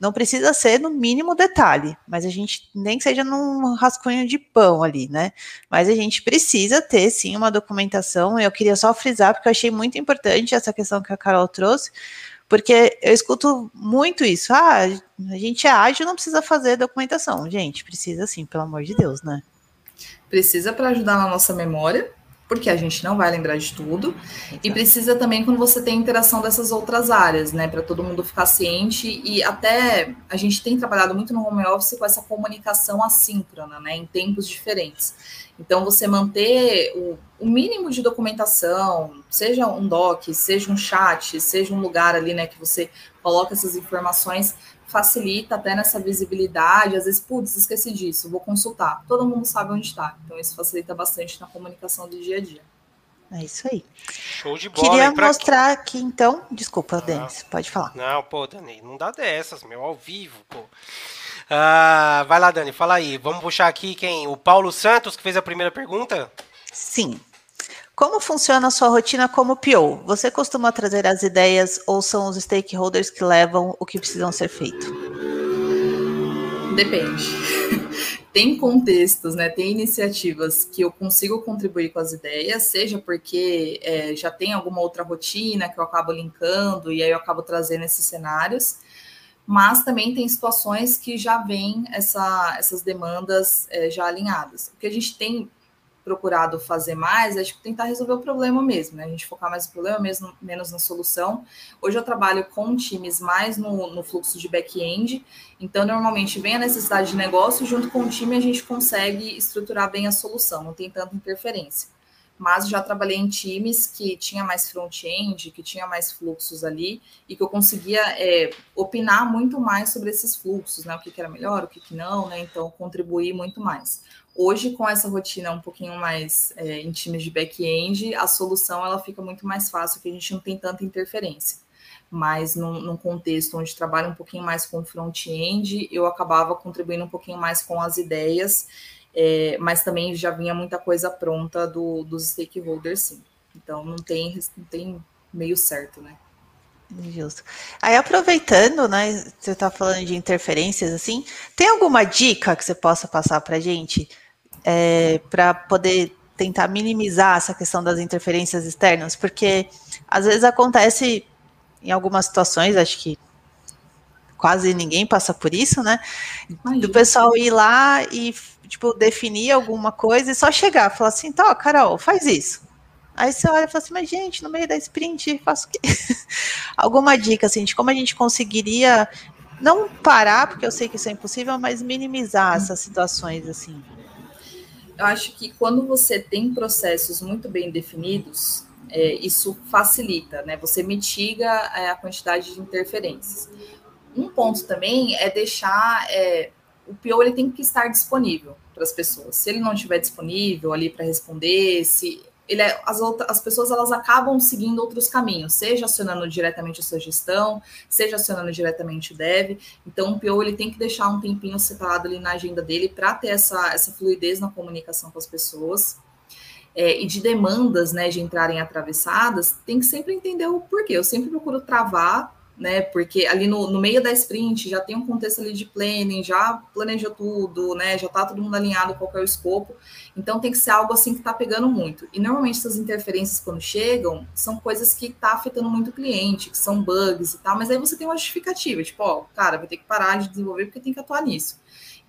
Não precisa ser no mínimo detalhe, mas a gente nem que seja num rascunho de pão ali, né? Mas a gente precisa ter sim uma documentação. Eu queria só frisar porque eu achei muito importante essa questão que a Carol trouxe, porque eu escuto muito isso. Ah, a gente é ágil, não precisa fazer documentação. Gente, precisa sim, pelo amor de Deus, né? Precisa para ajudar na nossa memória, porque a gente não vai lembrar de tudo. Exato. E precisa também quando você tem interação dessas outras áreas, né? Para todo mundo ficar ciente. E até a gente tem trabalhado muito no home office com essa comunicação assíncrona, né? Em tempos diferentes. Então, você manter o, o mínimo de documentação, seja um doc, seja um chat, seja um lugar ali, né, que você coloca essas informações, facilita até nessa visibilidade. Às vezes, putz, esqueci disso, vou consultar. Todo mundo sabe onde está. Então, isso facilita bastante na comunicação do dia a dia. É isso aí. Show de bola. Queria mostrar aqui, então. Desculpa, ah, Denis, pode falar. Não, pô, Dani, não dá dessas, meu, ao vivo, pô. Ah, vai lá, Dani, fala aí. Vamos puxar aqui quem? O Paulo Santos, que fez a primeira pergunta? Sim. Como funciona a sua rotina como PO? Você costuma trazer as ideias ou são os stakeholders que levam o que precisam ser feito? Depende. tem contextos, né? Tem iniciativas que eu consigo contribuir com as ideias, seja porque é, já tem alguma outra rotina que eu acabo linkando e aí eu acabo trazendo esses cenários. Mas também tem situações que já vêm essa, essas demandas é, já alinhadas. O que a gente tem procurado fazer mais é tipo, tentar resolver o problema mesmo, né? A gente focar mais no problema, mesmo, menos na solução. Hoje eu trabalho com times mais no, no fluxo de back-end, então normalmente vem a necessidade de negócio, junto com o time a gente consegue estruturar bem a solução, não tem tanta interferência. Mas já trabalhei em times que tinha mais front-end, que tinha mais fluxos ali, e que eu conseguia é, opinar muito mais sobre esses fluxos, né? O que, que era melhor, o que, que não, né? Então, contribuir muito mais. Hoje, com essa rotina um pouquinho mais é, em times de back-end, a solução ela fica muito mais fácil, porque a gente não tem tanta interferência. Mas num, num contexto onde trabalha um pouquinho mais com front-end, eu acabava contribuindo um pouquinho mais com as ideias, é, mas também já vinha muita coisa pronta do, dos stakeholders, sim. Então não tem, não tem meio certo, né? Justo. Aí aproveitando, né, você está falando de interferências assim, tem alguma dica que você possa passar para gente é, para poder tentar minimizar essa questão das interferências externas? Porque às vezes acontece em algumas situações, acho que quase ninguém passa por isso, né? Do pessoal ir lá e tipo definir alguma coisa e só chegar, falar assim, tá, Carol, faz isso. Aí você olha e fala assim, mas gente, no meio da sprint, faço o quê? Alguma dica, assim, de como a gente conseguiria não parar, porque eu sei que isso é impossível, mas minimizar essas situações, assim. Eu acho que quando você tem processos muito bem definidos, é, isso facilita, né? Você mitiga é, a quantidade de interferências. Um ponto também é deixar é, o PO ele tem que estar disponível para as pessoas. Se ele não estiver disponível ali para responder, se ele é, as, as pessoas elas acabam seguindo outros caminhos, seja acionando diretamente a sua gestão, seja acionando diretamente o dev. Então, o PO ele tem que deixar um tempinho separado ali na agenda dele para ter essa, essa fluidez na comunicação com as pessoas. É, e de demandas né, de entrarem atravessadas, tem que sempre entender o porquê. Eu sempre procuro travar né? Porque ali no, no meio da sprint já tem um contexto ali de planning, já planejou tudo, né? Já tá todo mundo alinhado qual é o escopo. Então tem que ser algo assim que tá pegando muito. E normalmente essas interferências quando chegam são coisas que tá afetando muito o cliente, que são bugs e tal, mas aí você tem uma justificativa, tipo, ó, cara, vai ter que parar de desenvolver porque tem que atuar nisso.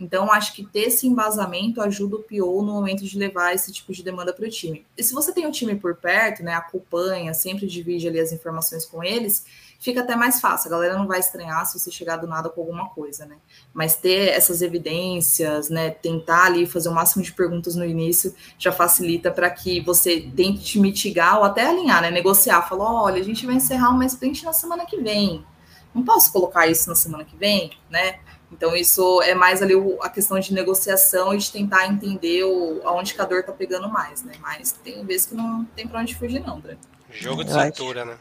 Então, acho que ter esse embasamento ajuda o PO no momento de levar esse tipo de demanda para o time. E se você tem o time por perto, né, acompanha, sempre divide ali as informações com eles, fica até mais fácil. A galera não vai estranhar se você chegar do nada com alguma coisa, né? Mas ter essas evidências, né? Tentar ali fazer o máximo de perguntas no início já facilita para que você tente mitigar ou até alinhar, né? Negociar. Falar, olha, a gente vai encerrar uma sprint na semana que vem. não posso colocar isso na semana que vem, né? Então, isso é mais ali a questão de negociação e de tentar entender o, aonde que a dor tá pegando mais, né? Mas tem vezes que não tem para onde fugir, não, André. Jogo de cintura, né?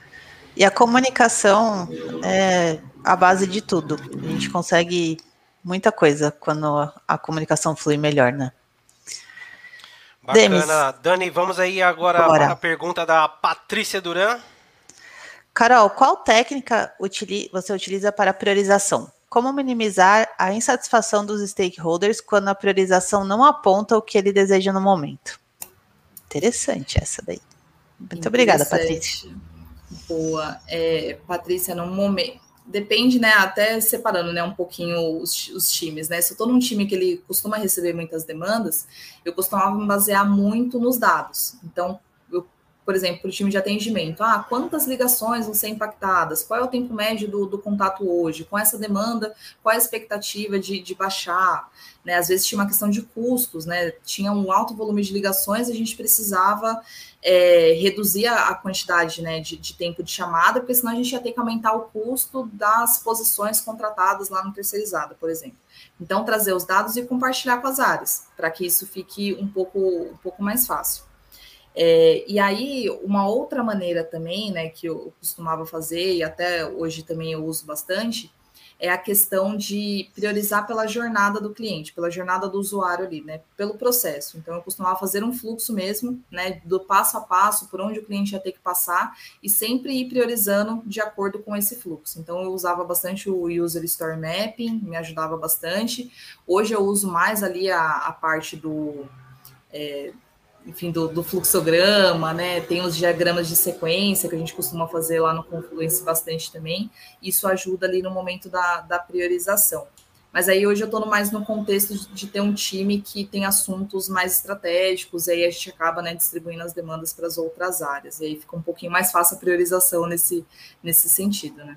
E a comunicação é a base de tudo. A gente consegue muita coisa quando a comunicação flui melhor, né? Bacana. Demis. Dani, vamos aí agora Bora. para a pergunta da Patrícia Duran. Carol, qual técnica você utiliza para priorização? Como minimizar a insatisfação dos stakeholders quando a priorização não aponta o que ele deseja no momento? Interessante essa daí. Muito obrigada, Patrícia. Boa. É, Patrícia, no momento. Depende, né? Até separando né, um pouquinho os, os times, né? Se eu estou num time que ele costuma receber muitas demandas, eu costumava me basear muito nos dados. Então, por exemplo, para o time de atendimento, ah, quantas ligações vão ser impactadas? Qual é o tempo médio do, do contato hoje? Com essa demanda, qual é a expectativa de, de baixar? Né? Às vezes tinha uma questão de custos, né? Tinha um alto volume de ligações, a gente precisava é, reduzir a, a quantidade né, de, de, tempo de chamada, porque senão a gente ia ter que aumentar o custo das posições contratadas lá no terceirizado, por exemplo. Então, trazer os dados e compartilhar com as áreas, para que isso fique um pouco, um pouco mais fácil. É, e aí, uma outra maneira também, né, que eu costumava fazer, e até hoje também eu uso bastante, é a questão de priorizar pela jornada do cliente, pela jornada do usuário ali, né, pelo processo. Então, eu costumava fazer um fluxo mesmo, né, do passo a passo, por onde o cliente ia ter que passar, e sempre ir priorizando de acordo com esse fluxo. Então, eu usava bastante o User Story Mapping, me ajudava bastante. Hoje eu uso mais ali a, a parte do. É, enfim, do, do, fluxograma, né? Tem os diagramas de sequência que a gente costuma fazer lá no Confluence bastante também. Isso ajuda ali no momento da, da priorização. Mas aí hoje eu estou mais no contexto de, de, ter um time que tem assuntos mais estratégicos, e aí a gente acaba né, distribuindo as demandas para as outras áreas. E aí fica um pouquinho mais fácil a priorização nesse, nesse sentido, né?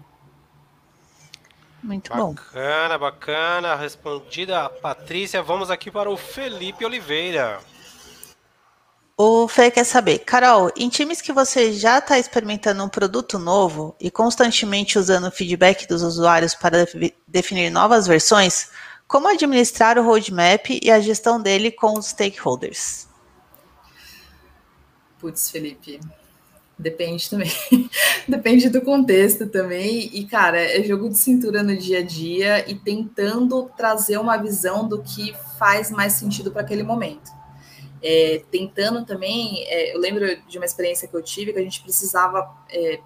Muito bacana, bom. Bacana, bacana. Respondida a Patrícia. Vamos aqui para o Felipe Oliveira. O Fê quer saber, Carol, em times que você já está experimentando um produto novo e constantemente usando o feedback dos usuários para definir novas versões, como administrar o roadmap e a gestão dele com os stakeholders? Putz, Felipe, depende também. depende do contexto também. E, cara, é jogo de cintura no dia a dia e tentando trazer uma visão do que faz mais sentido para aquele momento é, tentando também, é, eu lembro de uma experiência que eu tive que a gente precisava é,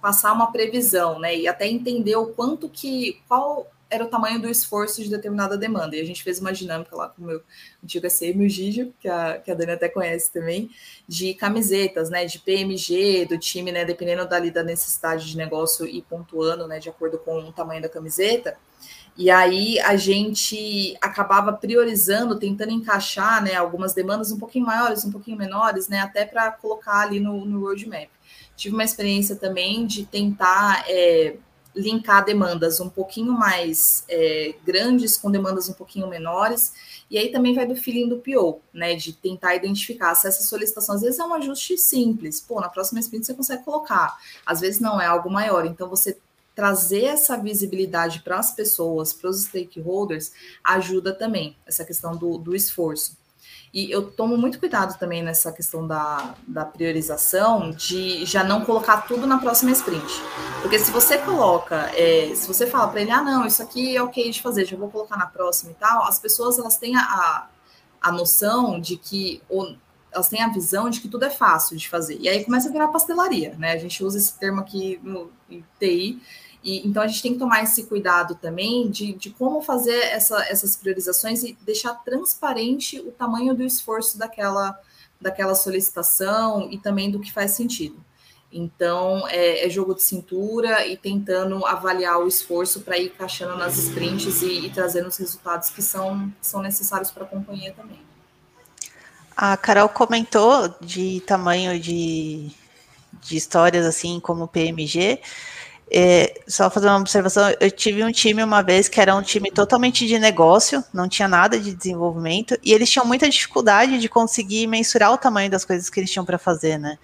passar uma previsão, né, e até entender o quanto que, qual era o tamanho do esforço de determinada demanda. E a gente fez uma dinâmica lá com o meu antigo SM, o Gigio, que a, que a Dani até conhece também, de camisetas, né, de PMG do time, né, dependendo dali da necessidade de negócio e pontuando, né, de acordo com o tamanho da camiseta. E aí a gente acabava priorizando, tentando encaixar né, algumas demandas um pouquinho maiores, um pouquinho menores, né, até para colocar ali no, no roadmap. Tive uma experiência também de tentar é, linkar demandas um pouquinho mais é, grandes com demandas um pouquinho menores. E aí também vai do feeling do PO, né? De tentar identificar se essa solicitação às vezes é um ajuste simples. Pô, na próxima sprint você consegue colocar. Às vezes não é algo maior. Então você trazer essa visibilidade para as pessoas, para os stakeholders, ajuda também essa questão do, do esforço. E eu tomo muito cuidado também nessa questão da, da priorização, de já não colocar tudo na próxima sprint. Porque se você coloca, é, se você fala para ele, ah, não, isso aqui é ok de fazer, já vou colocar na próxima e tal, as pessoas elas têm a, a noção de que, ou, elas têm a visão de que tudo é fácil de fazer. E aí começa a virar pastelaria, né? A gente usa esse termo aqui no em TI, e, então a gente tem que tomar esse cuidado também de, de como fazer essa, essas priorizações e deixar transparente o tamanho do esforço daquela, daquela solicitação e também do que faz sentido. Então é, é jogo de cintura e tentando avaliar o esforço para ir encaixando nas sprints e, e trazendo os resultados que são, são necessários para a companhia também. A Carol comentou de tamanho de, de histórias assim como PMG. É, só fazer uma observação, eu tive um time uma vez que era um time totalmente de negócio, não tinha nada de desenvolvimento, e eles tinham muita dificuldade de conseguir mensurar o tamanho das coisas que eles tinham para fazer, né?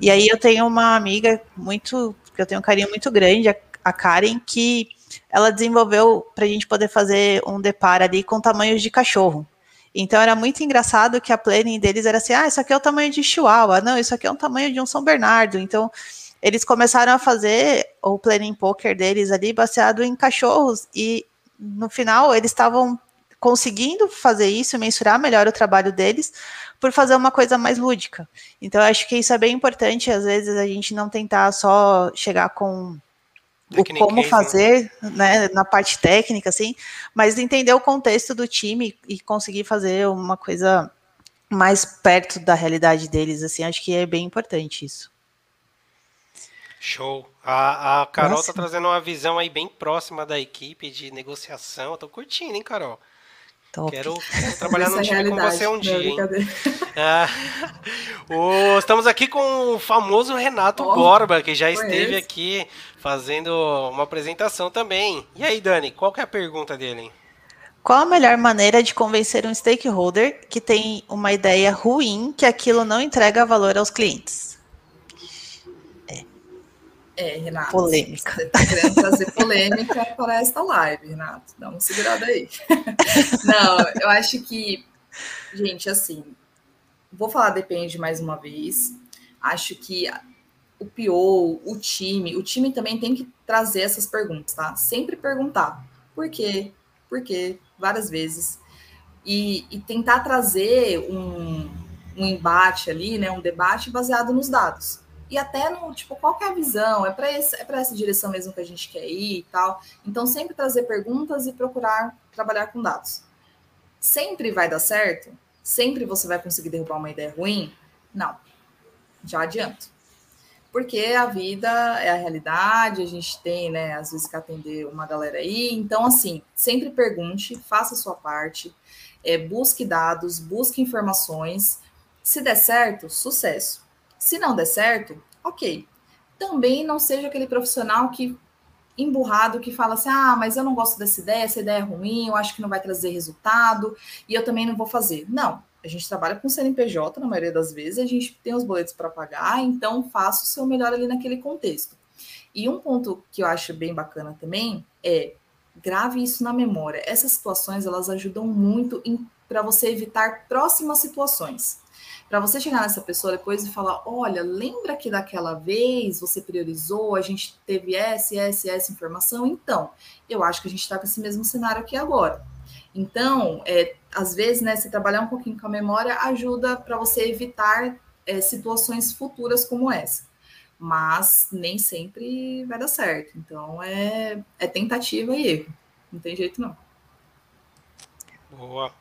E aí eu tenho uma amiga muito, que eu tenho um carinho muito grande, a, a Karen, que ela desenvolveu para a gente poder fazer um deparo ali com tamanhos de cachorro. Então era muito engraçado que a planning deles era assim: ah, isso aqui é o tamanho de Chihuahua, não, isso aqui é o tamanho de um São Bernardo. Então eles começaram a fazer o planning poker deles ali baseado em cachorros e no final eles estavam conseguindo fazer isso, mensurar melhor o trabalho deles, por fazer uma coisa mais lúdica. Então, eu acho que isso é bem importante, às vezes, a gente não tentar só chegar com o como né? fazer, né, na parte técnica, assim, mas entender o contexto do time e conseguir fazer uma coisa mais perto da realidade deles, assim, acho que é bem importante isso. Show. A, a Carol Nossa. tá trazendo uma visão aí bem próxima da equipe de negociação. Eu tô curtindo, hein, Carol? Top. Quero, quero trabalhar no time com você um dia, hein? Ah, o, estamos aqui com o famoso Renato oh, Borba, que já esteve aqui fazendo uma apresentação também. E aí, Dani, qual que é a pergunta dele? Qual a melhor maneira de convencer um stakeholder que tem uma ideia ruim que aquilo não entrega valor aos clientes? É, Renato. Polêmica. Você está querendo trazer polêmica para esta live, Renato. Dá uma segurada aí. Não, eu acho que, gente, assim, vou falar depende mais uma vez. Acho que o PO, o time, o time também tem que trazer essas perguntas, tá? Sempre perguntar por quê, por quê, várias vezes. E, e tentar trazer um, um embate ali, né, um debate baseado nos dados e até no tipo qual é a visão? É para é para essa direção mesmo que a gente quer ir e tal. Então sempre trazer perguntas e procurar trabalhar com dados. Sempre vai dar certo? Sempre você vai conseguir derrubar uma ideia ruim? Não. Já adianto. Porque a vida é a realidade a gente tem né às vezes que atender uma galera aí. Então assim sempre pergunte faça a sua parte é, busque dados busque informações. Se der certo sucesso se não der certo, ok. Também não seja aquele profissional que emburrado que fala assim: ah, mas eu não gosto dessa ideia, essa ideia é ruim, eu acho que não vai trazer resultado e eu também não vou fazer. Não, a gente trabalha com CNPJ na maioria das vezes, a gente tem os boletos para pagar, então faça o seu melhor ali naquele contexto. E um ponto que eu acho bem bacana também é grave isso na memória. Essas situações elas ajudam muito para você evitar próximas situações para você chegar nessa pessoa depois e falar: olha, lembra que daquela vez você priorizou, a gente teve essa, essa, essa informação? Então, eu acho que a gente está com esse mesmo cenário aqui agora. Então, é, às vezes, né, se trabalhar um pouquinho com a memória ajuda para você evitar é, situações futuras como essa. Mas nem sempre vai dar certo. Então, é, é tentativa e erro. Não tem jeito, não. Boa.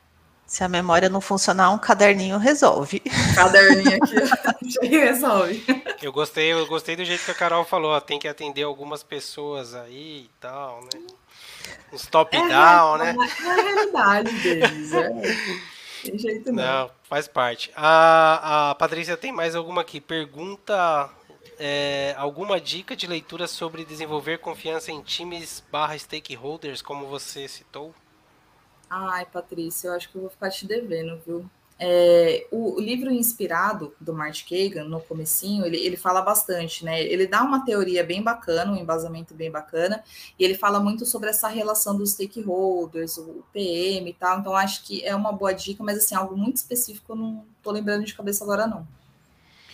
Se a memória não funcionar, um caderninho resolve. Caderninho aqui resolve. Eu gostei, eu gostei do jeito que a Carol falou, ó, tem que atender algumas pessoas aí e tal, né? Uns top-down, é, né? É a realidade deles, é. Tem jeito não. Não, faz parte. A, a Patrícia tem mais alguma aqui? Pergunta é, alguma dica de leitura sobre desenvolver confiança em times barra stakeholders, como você citou? Ai, Patrícia, eu acho que eu vou ficar te devendo, viu? É, o, o, livro inspirado do Martin Kagan, no comecinho, ele, ele fala bastante, né? Ele dá uma teoria bem bacana, um embasamento bem bacana, e ele fala muito sobre essa relação dos stakeholders, o PM e tal, então acho que é uma boa dica, mas assim, algo muito específico eu não tô lembrando de cabeça agora não.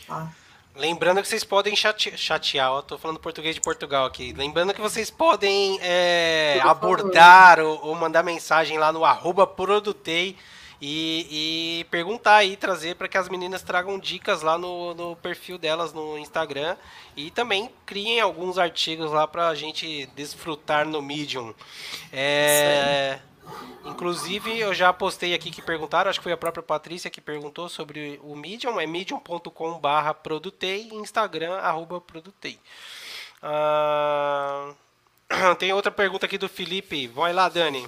Tá? Lembrando que vocês podem chate chatear, eu tô falando português de Portugal aqui. Lembrando que vocês podem é, abordar ou, ou, mandar mensagem lá no arroba produtei e, e perguntar aí, trazer para que as meninas tragam dicas lá no, no perfil delas no Instagram e também criem alguns artigos lá para a gente desfrutar no Medium. É, Inclusive, eu já postei aqui que perguntaram, acho que foi a própria Patrícia que perguntou sobre o Medium, é medium.com barra produtei, Instagram, arroba produtei. Ah, tem outra pergunta aqui do Felipe, vai lá, Dani.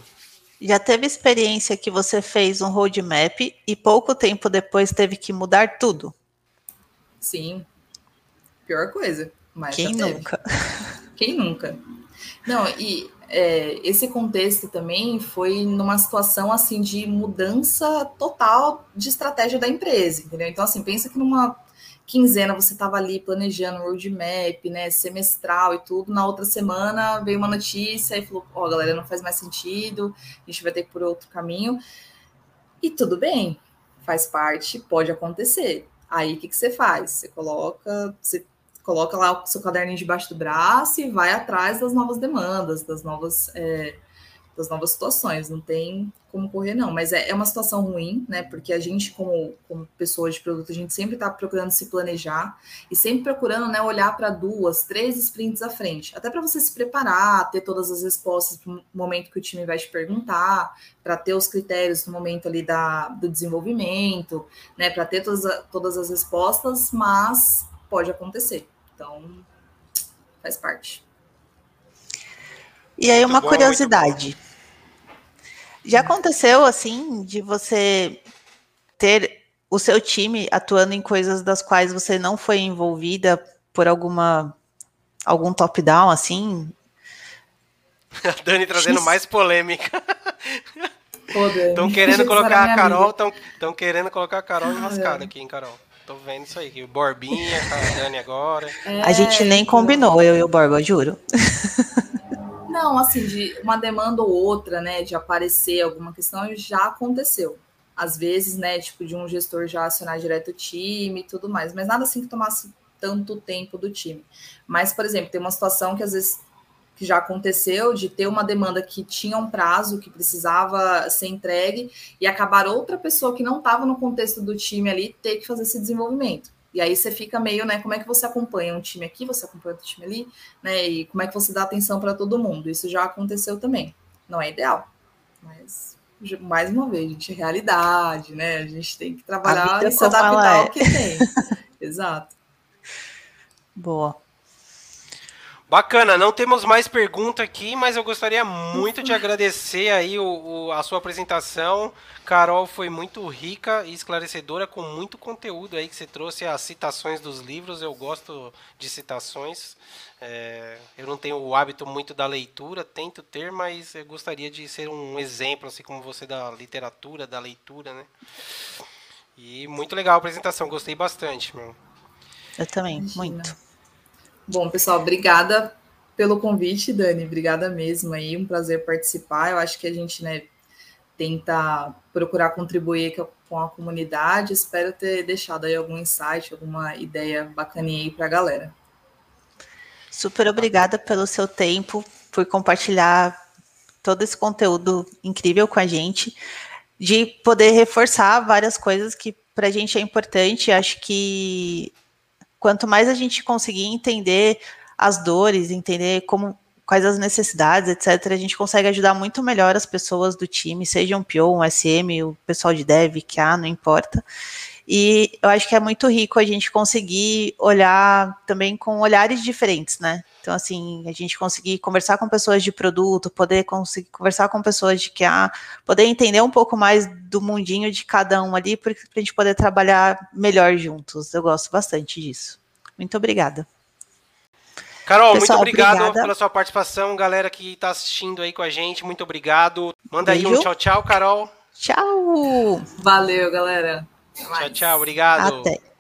Já teve experiência que você fez um roadmap e pouco tempo depois teve que mudar tudo? Sim, pior coisa. Mas Quem nunca? Quem nunca? Não, e é, esse contexto também foi numa situação assim de mudança total de estratégia da empresa, entendeu? Então, assim, pensa que numa quinzena você estava ali planejando roadmap, né, semestral e tudo, na outra semana veio uma notícia e falou, ó, oh, galera, não faz mais sentido, a gente vai ter que ir por outro caminho. E tudo bem, faz parte, pode acontecer. Aí o que, que você faz? Você coloca, você coloca lá o seu caderninho debaixo do braço e vai atrás das novas demandas, das novas, é, das novas situações. Não tem como correr, não. Mas é, é uma situação ruim, né? Porque a gente, como, como pessoa de produto, a gente sempre está procurando se planejar e sempre procurando né, olhar para duas, três sprints à frente. Até para você se preparar, ter todas as respostas no momento que o time vai te perguntar, para ter os critérios no momento ali da, do desenvolvimento, né? Para ter todas, todas as respostas, mas pode acontecer. Então, faz parte. E aí, uma bom, curiosidade. Já aconteceu assim de você ter o seu time atuando em coisas das quais você não foi envolvida por alguma algum top-down assim? A Dani trazendo X... mais polêmica. Estão querendo colocar a Carol, estão querendo colocar a Carol enrascada aqui, hein, Carol? Tô vendo isso aí, o Borbinha, a Dani agora. É, a gente nem combinou, eu e o Borba, juro. Não, assim, de uma demanda ou outra, né, de aparecer alguma questão, já aconteceu. Às vezes, né, tipo, de um gestor já acionar direto o time e tudo mais, mas nada assim que tomasse tanto tempo do time. Mas, por exemplo, tem uma situação que às vezes que já aconteceu de ter uma demanda que tinha um prazo que precisava ser entregue e acabar outra pessoa que não estava no contexto do time ali ter que fazer esse desenvolvimento. E aí você fica meio, né? Como é que você acompanha um time aqui, você acompanha outro time ali, né? E como é que você dá atenção para todo mundo? Isso já aconteceu também. Não é ideal, mas mais uma vez, gente, é realidade, né? A gente tem que trabalhar e se adaptar ao é. que tem. Exato. Boa. Bacana, não temos mais pergunta aqui, mas eu gostaria muito de agradecer aí o, o, a sua apresentação. Carol foi muito rica e esclarecedora, com muito conteúdo aí que você trouxe as citações dos livros. Eu gosto de citações. É, eu não tenho o hábito muito da leitura, tento ter, mas eu gostaria de ser um exemplo, assim como você da literatura, da leitura, né? E muito legal a apresentação, gostei bastante, meu. Eu também, Imagina. muito. Bom, pessoal, obrigada pelo convite, Dani. Obrigada mesmo aí, um prazer participar. Eu acho que a gente, né, tenta procurar contribuir com a comunidade. Espero ter deixado aí algum insight, alguma ideia bacaninha aí para a galera. Super obrigada pelo seu tempo, por compartilhar todo esse conteúdo incrível com a gente, de poder reforçar várias coisas que para a gente é importante. Acho que quanto mais a gente conseguir entender as dores, entender como quais as necessidades, etc., a gente consegue ajudar muito melhor as pessoas do time, seja um PO, um SM, o pessoal de dev, QA, não importa. E eu acho que é muito rico a gente conseguir olhar também com olhares diferentes, né? Então, assim, a gente conseguir conversar com pessoas de produto, poder conseguir conversar com pessoas de QA, poder entender um pouco mais do mundinho de cada um ali, para a gente poder trabalhar melhor juntos. Eu gosto bastante disso. Muito obrigada. Carol, Pessoal, muito obrigado obrigada. pela sua participação. Galera que está assistindo aí com a gente, muito obrigado. Manda Beijo. aí um tchau, tchau, Carol. Tchau. Valeu, galera. Tchau, tchau. Obrigado. Até.